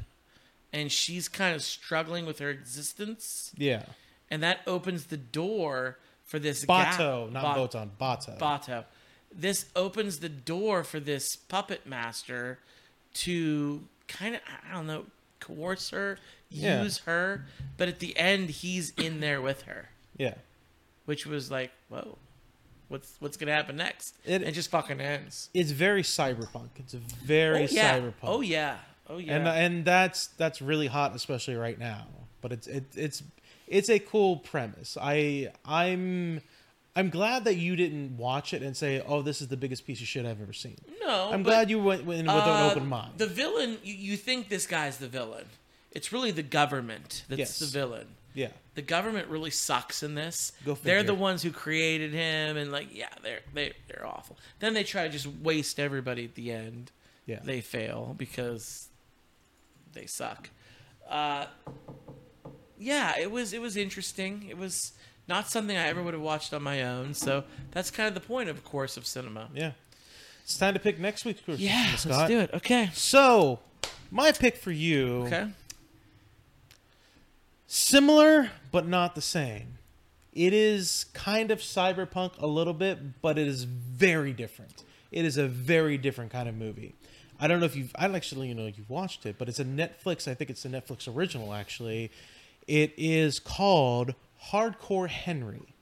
and she's kind of struggling with her existence, yeah, and that opens the door for this Batou, not Ba- Botan, Batou. Batou. This opens the door for this puppet master to kind of I don't know coerce her, Yeah. use her, but at the end he's in there with her yeah, which was like, whoa, what's what's gonna happen next? It- It, just fucking ends. it's very cyberpunk. It's a very oh yeah, cyberpunk. oh yeah, oh yeah. and and that's that's really hot, especially right now. But it's it, it's it's a cool premise. I I'm I'm glad that you didn't watch it and say, "Oh, this is the biggest piece of shit I've ever seen." no, I'm but, glad you went in with uh, an open mind. The villain, you, you think this guy's the villain? It's really the government that's Yes. the villain. Yeah. The government really sucks in this. Go figure. they're the ones who created him, and like, yeah, they're they they're awful. Then they try to just waste everybody at the end. Yeah. They fail because they suck. Uh, yeah, it was it was interesting. It was not something I ever would have watched on my own. So that's kind of the point, of course, of cinema. Yeah. It's time to pick next week's Christmas. Yeah, Scott. let's do it. Okay. So, my pick for you, Okay. similar but not the same. It is kind of cyberpunk a little bit, but it is very different. It is a very different kind of movie. I don't know if you've, I actually you know you've watched it, but it's a Netflix. I think it's a Netflix original. Actually, it is called Hardcore Henry.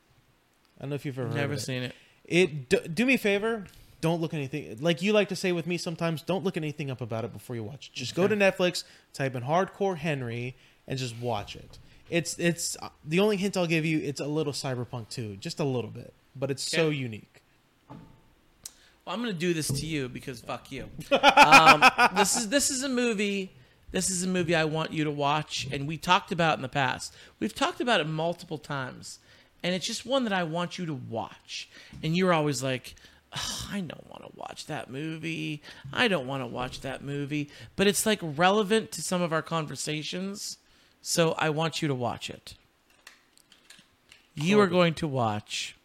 I don't know if you've ever heard Never of it. seen it. It d- do me a favor. Don't look anything like you like to say with me sometimes. Don't look anything up about it before you watch. it. Just go to Netflix, type in "Hardcore Henry," and just watch it. It's it's uh, the only hint I'll give you. It's a little cyberpunk too, just a little bit, but it's so unique. Well, I'm going to do this to you because fuck you. Um, this is this is a movie. This is a movie I want you to watch, and we talked about it in the past. We've talked about it multiple times, and it's just one that I want you to watch. And you're always like, "Ugh, I don't want to watch that movie. I don't want to watch that movie, but it's like relevant to some of our conversations, so I want you to watch it. You are going to watch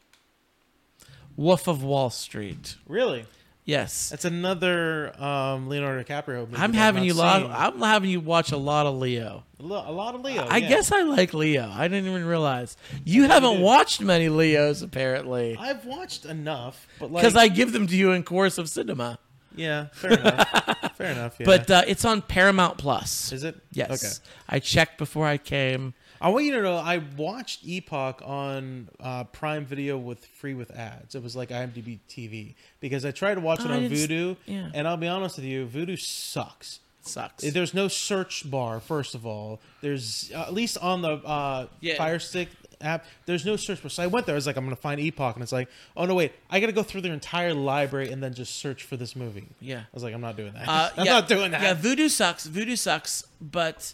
Wolf of Wall Street. Really, Yes. that's another um, Leonardo DiCaprio. Movie I'm having you seen. I'm having you watch a lot of Leo. a lot of Leo. I yeah. guess I like Leo. I didn't even realize you haven't did. watched many Leos apparently, I've watched enough, but like because I give them to you in course of cinema. yeah, fair enough, fair enough. Yeah. But uh, it's on Paramount Plus. is it? Yes. Okay. I checked before I came. I want you to know I watched Epoch on uh, Prime Video with free with ads. It was like IMDb TV because I tried to watch it Oh, I on didn't Vudu, yeah. and I'll be honest with you, Vudu sucks. Sucks. There's no search bar. First of all, there's uh, at least on the uh, Yeah. Fire Stick app. There's no search bar. So I went there. I was like, I'm gonna find Epoch, and it's like, oh no, wait, I gotta go through their entire library and then just search for this movie. yeah. I was like, I'm not doing that. Uh, I'm yeah, not doing that. Yeah, Vudu sucks. Vudu sucks. But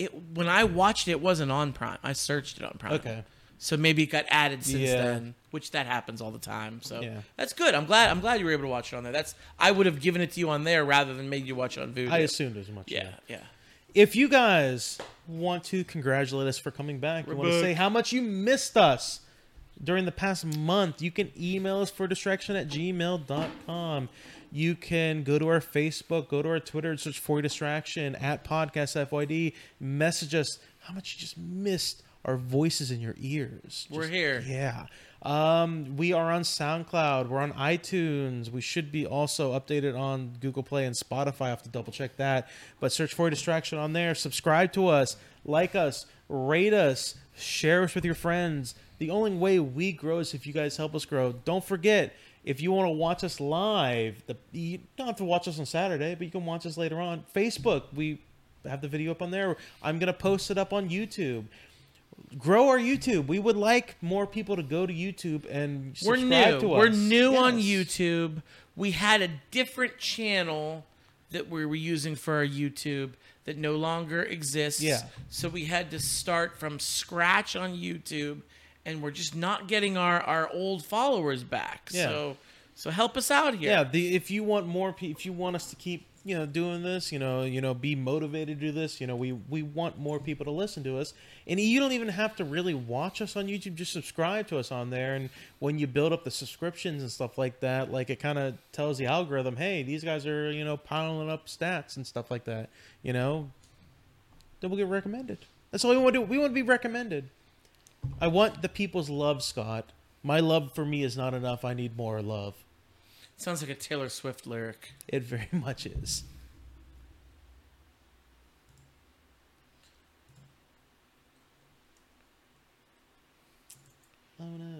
it when I watched it, it wasn't on Prime. I searched it on Prime. Okay. So maybe it got added since Yeah. then, which that happens all the time. So Yeah. that's good. I'm glad. I'm glad you were able to watch it on there. That's I would have given it to you on there rather than made you watch it on Vudu. I assumed as much. yeah, yeah. If you guys want to congratulate us for coming back, you We're want to say how much you missed us during the past month, you can email us for distraction at gmail.com. You can go to our Facebook, go to our Twitter, search for distraction at podcast FYD. Message us how much you just missed our voices in your ears. We're here. Yeah. Um, we are on SoundCloud. We're on iTunes. We should be also updated on Google Play and Spotify. I have to double check that. But search for Distraction on there. Subscribe to us, like us, rate us, share us with your friends. The only way we grow is if you guys help us grow. Don't forget, if you want to watch us live, the, you don't have to watch us on Saturday, but you can watch us later on. Facebook, we have the video up on there. I'm going to post it up on YouTube grow our YouTube. We would like more people to go to YouTube and We're subscribe new. to us. We're new on YouTube. We had a different channel that we were using for our YouTube that no longer exists. Yeah. So we had to start from scratch on YouTube, and we're just not getting our our old followers back. Yeah. So so help us out here. Yeah, the if you want more, pe- if you want us to keep, you know, doing this, you know, you know, be motivated to do this, you know, we we want more people to listen to us, and you don't even have to really watch us on YouTube. Just subscribe to us on there, and when you build up the subscriptions and stuff like that, like it kind of tells the algorithm, hey, these guys are, you know, piling up stats and stuff like that, you know, then we'll get recommended. That's all we want to do. We want to be recommended. I want the people's love, Scott. My love for me is not enough. I need more love. Sounds like a Taylor Swift lyric. It very much is. Oh no.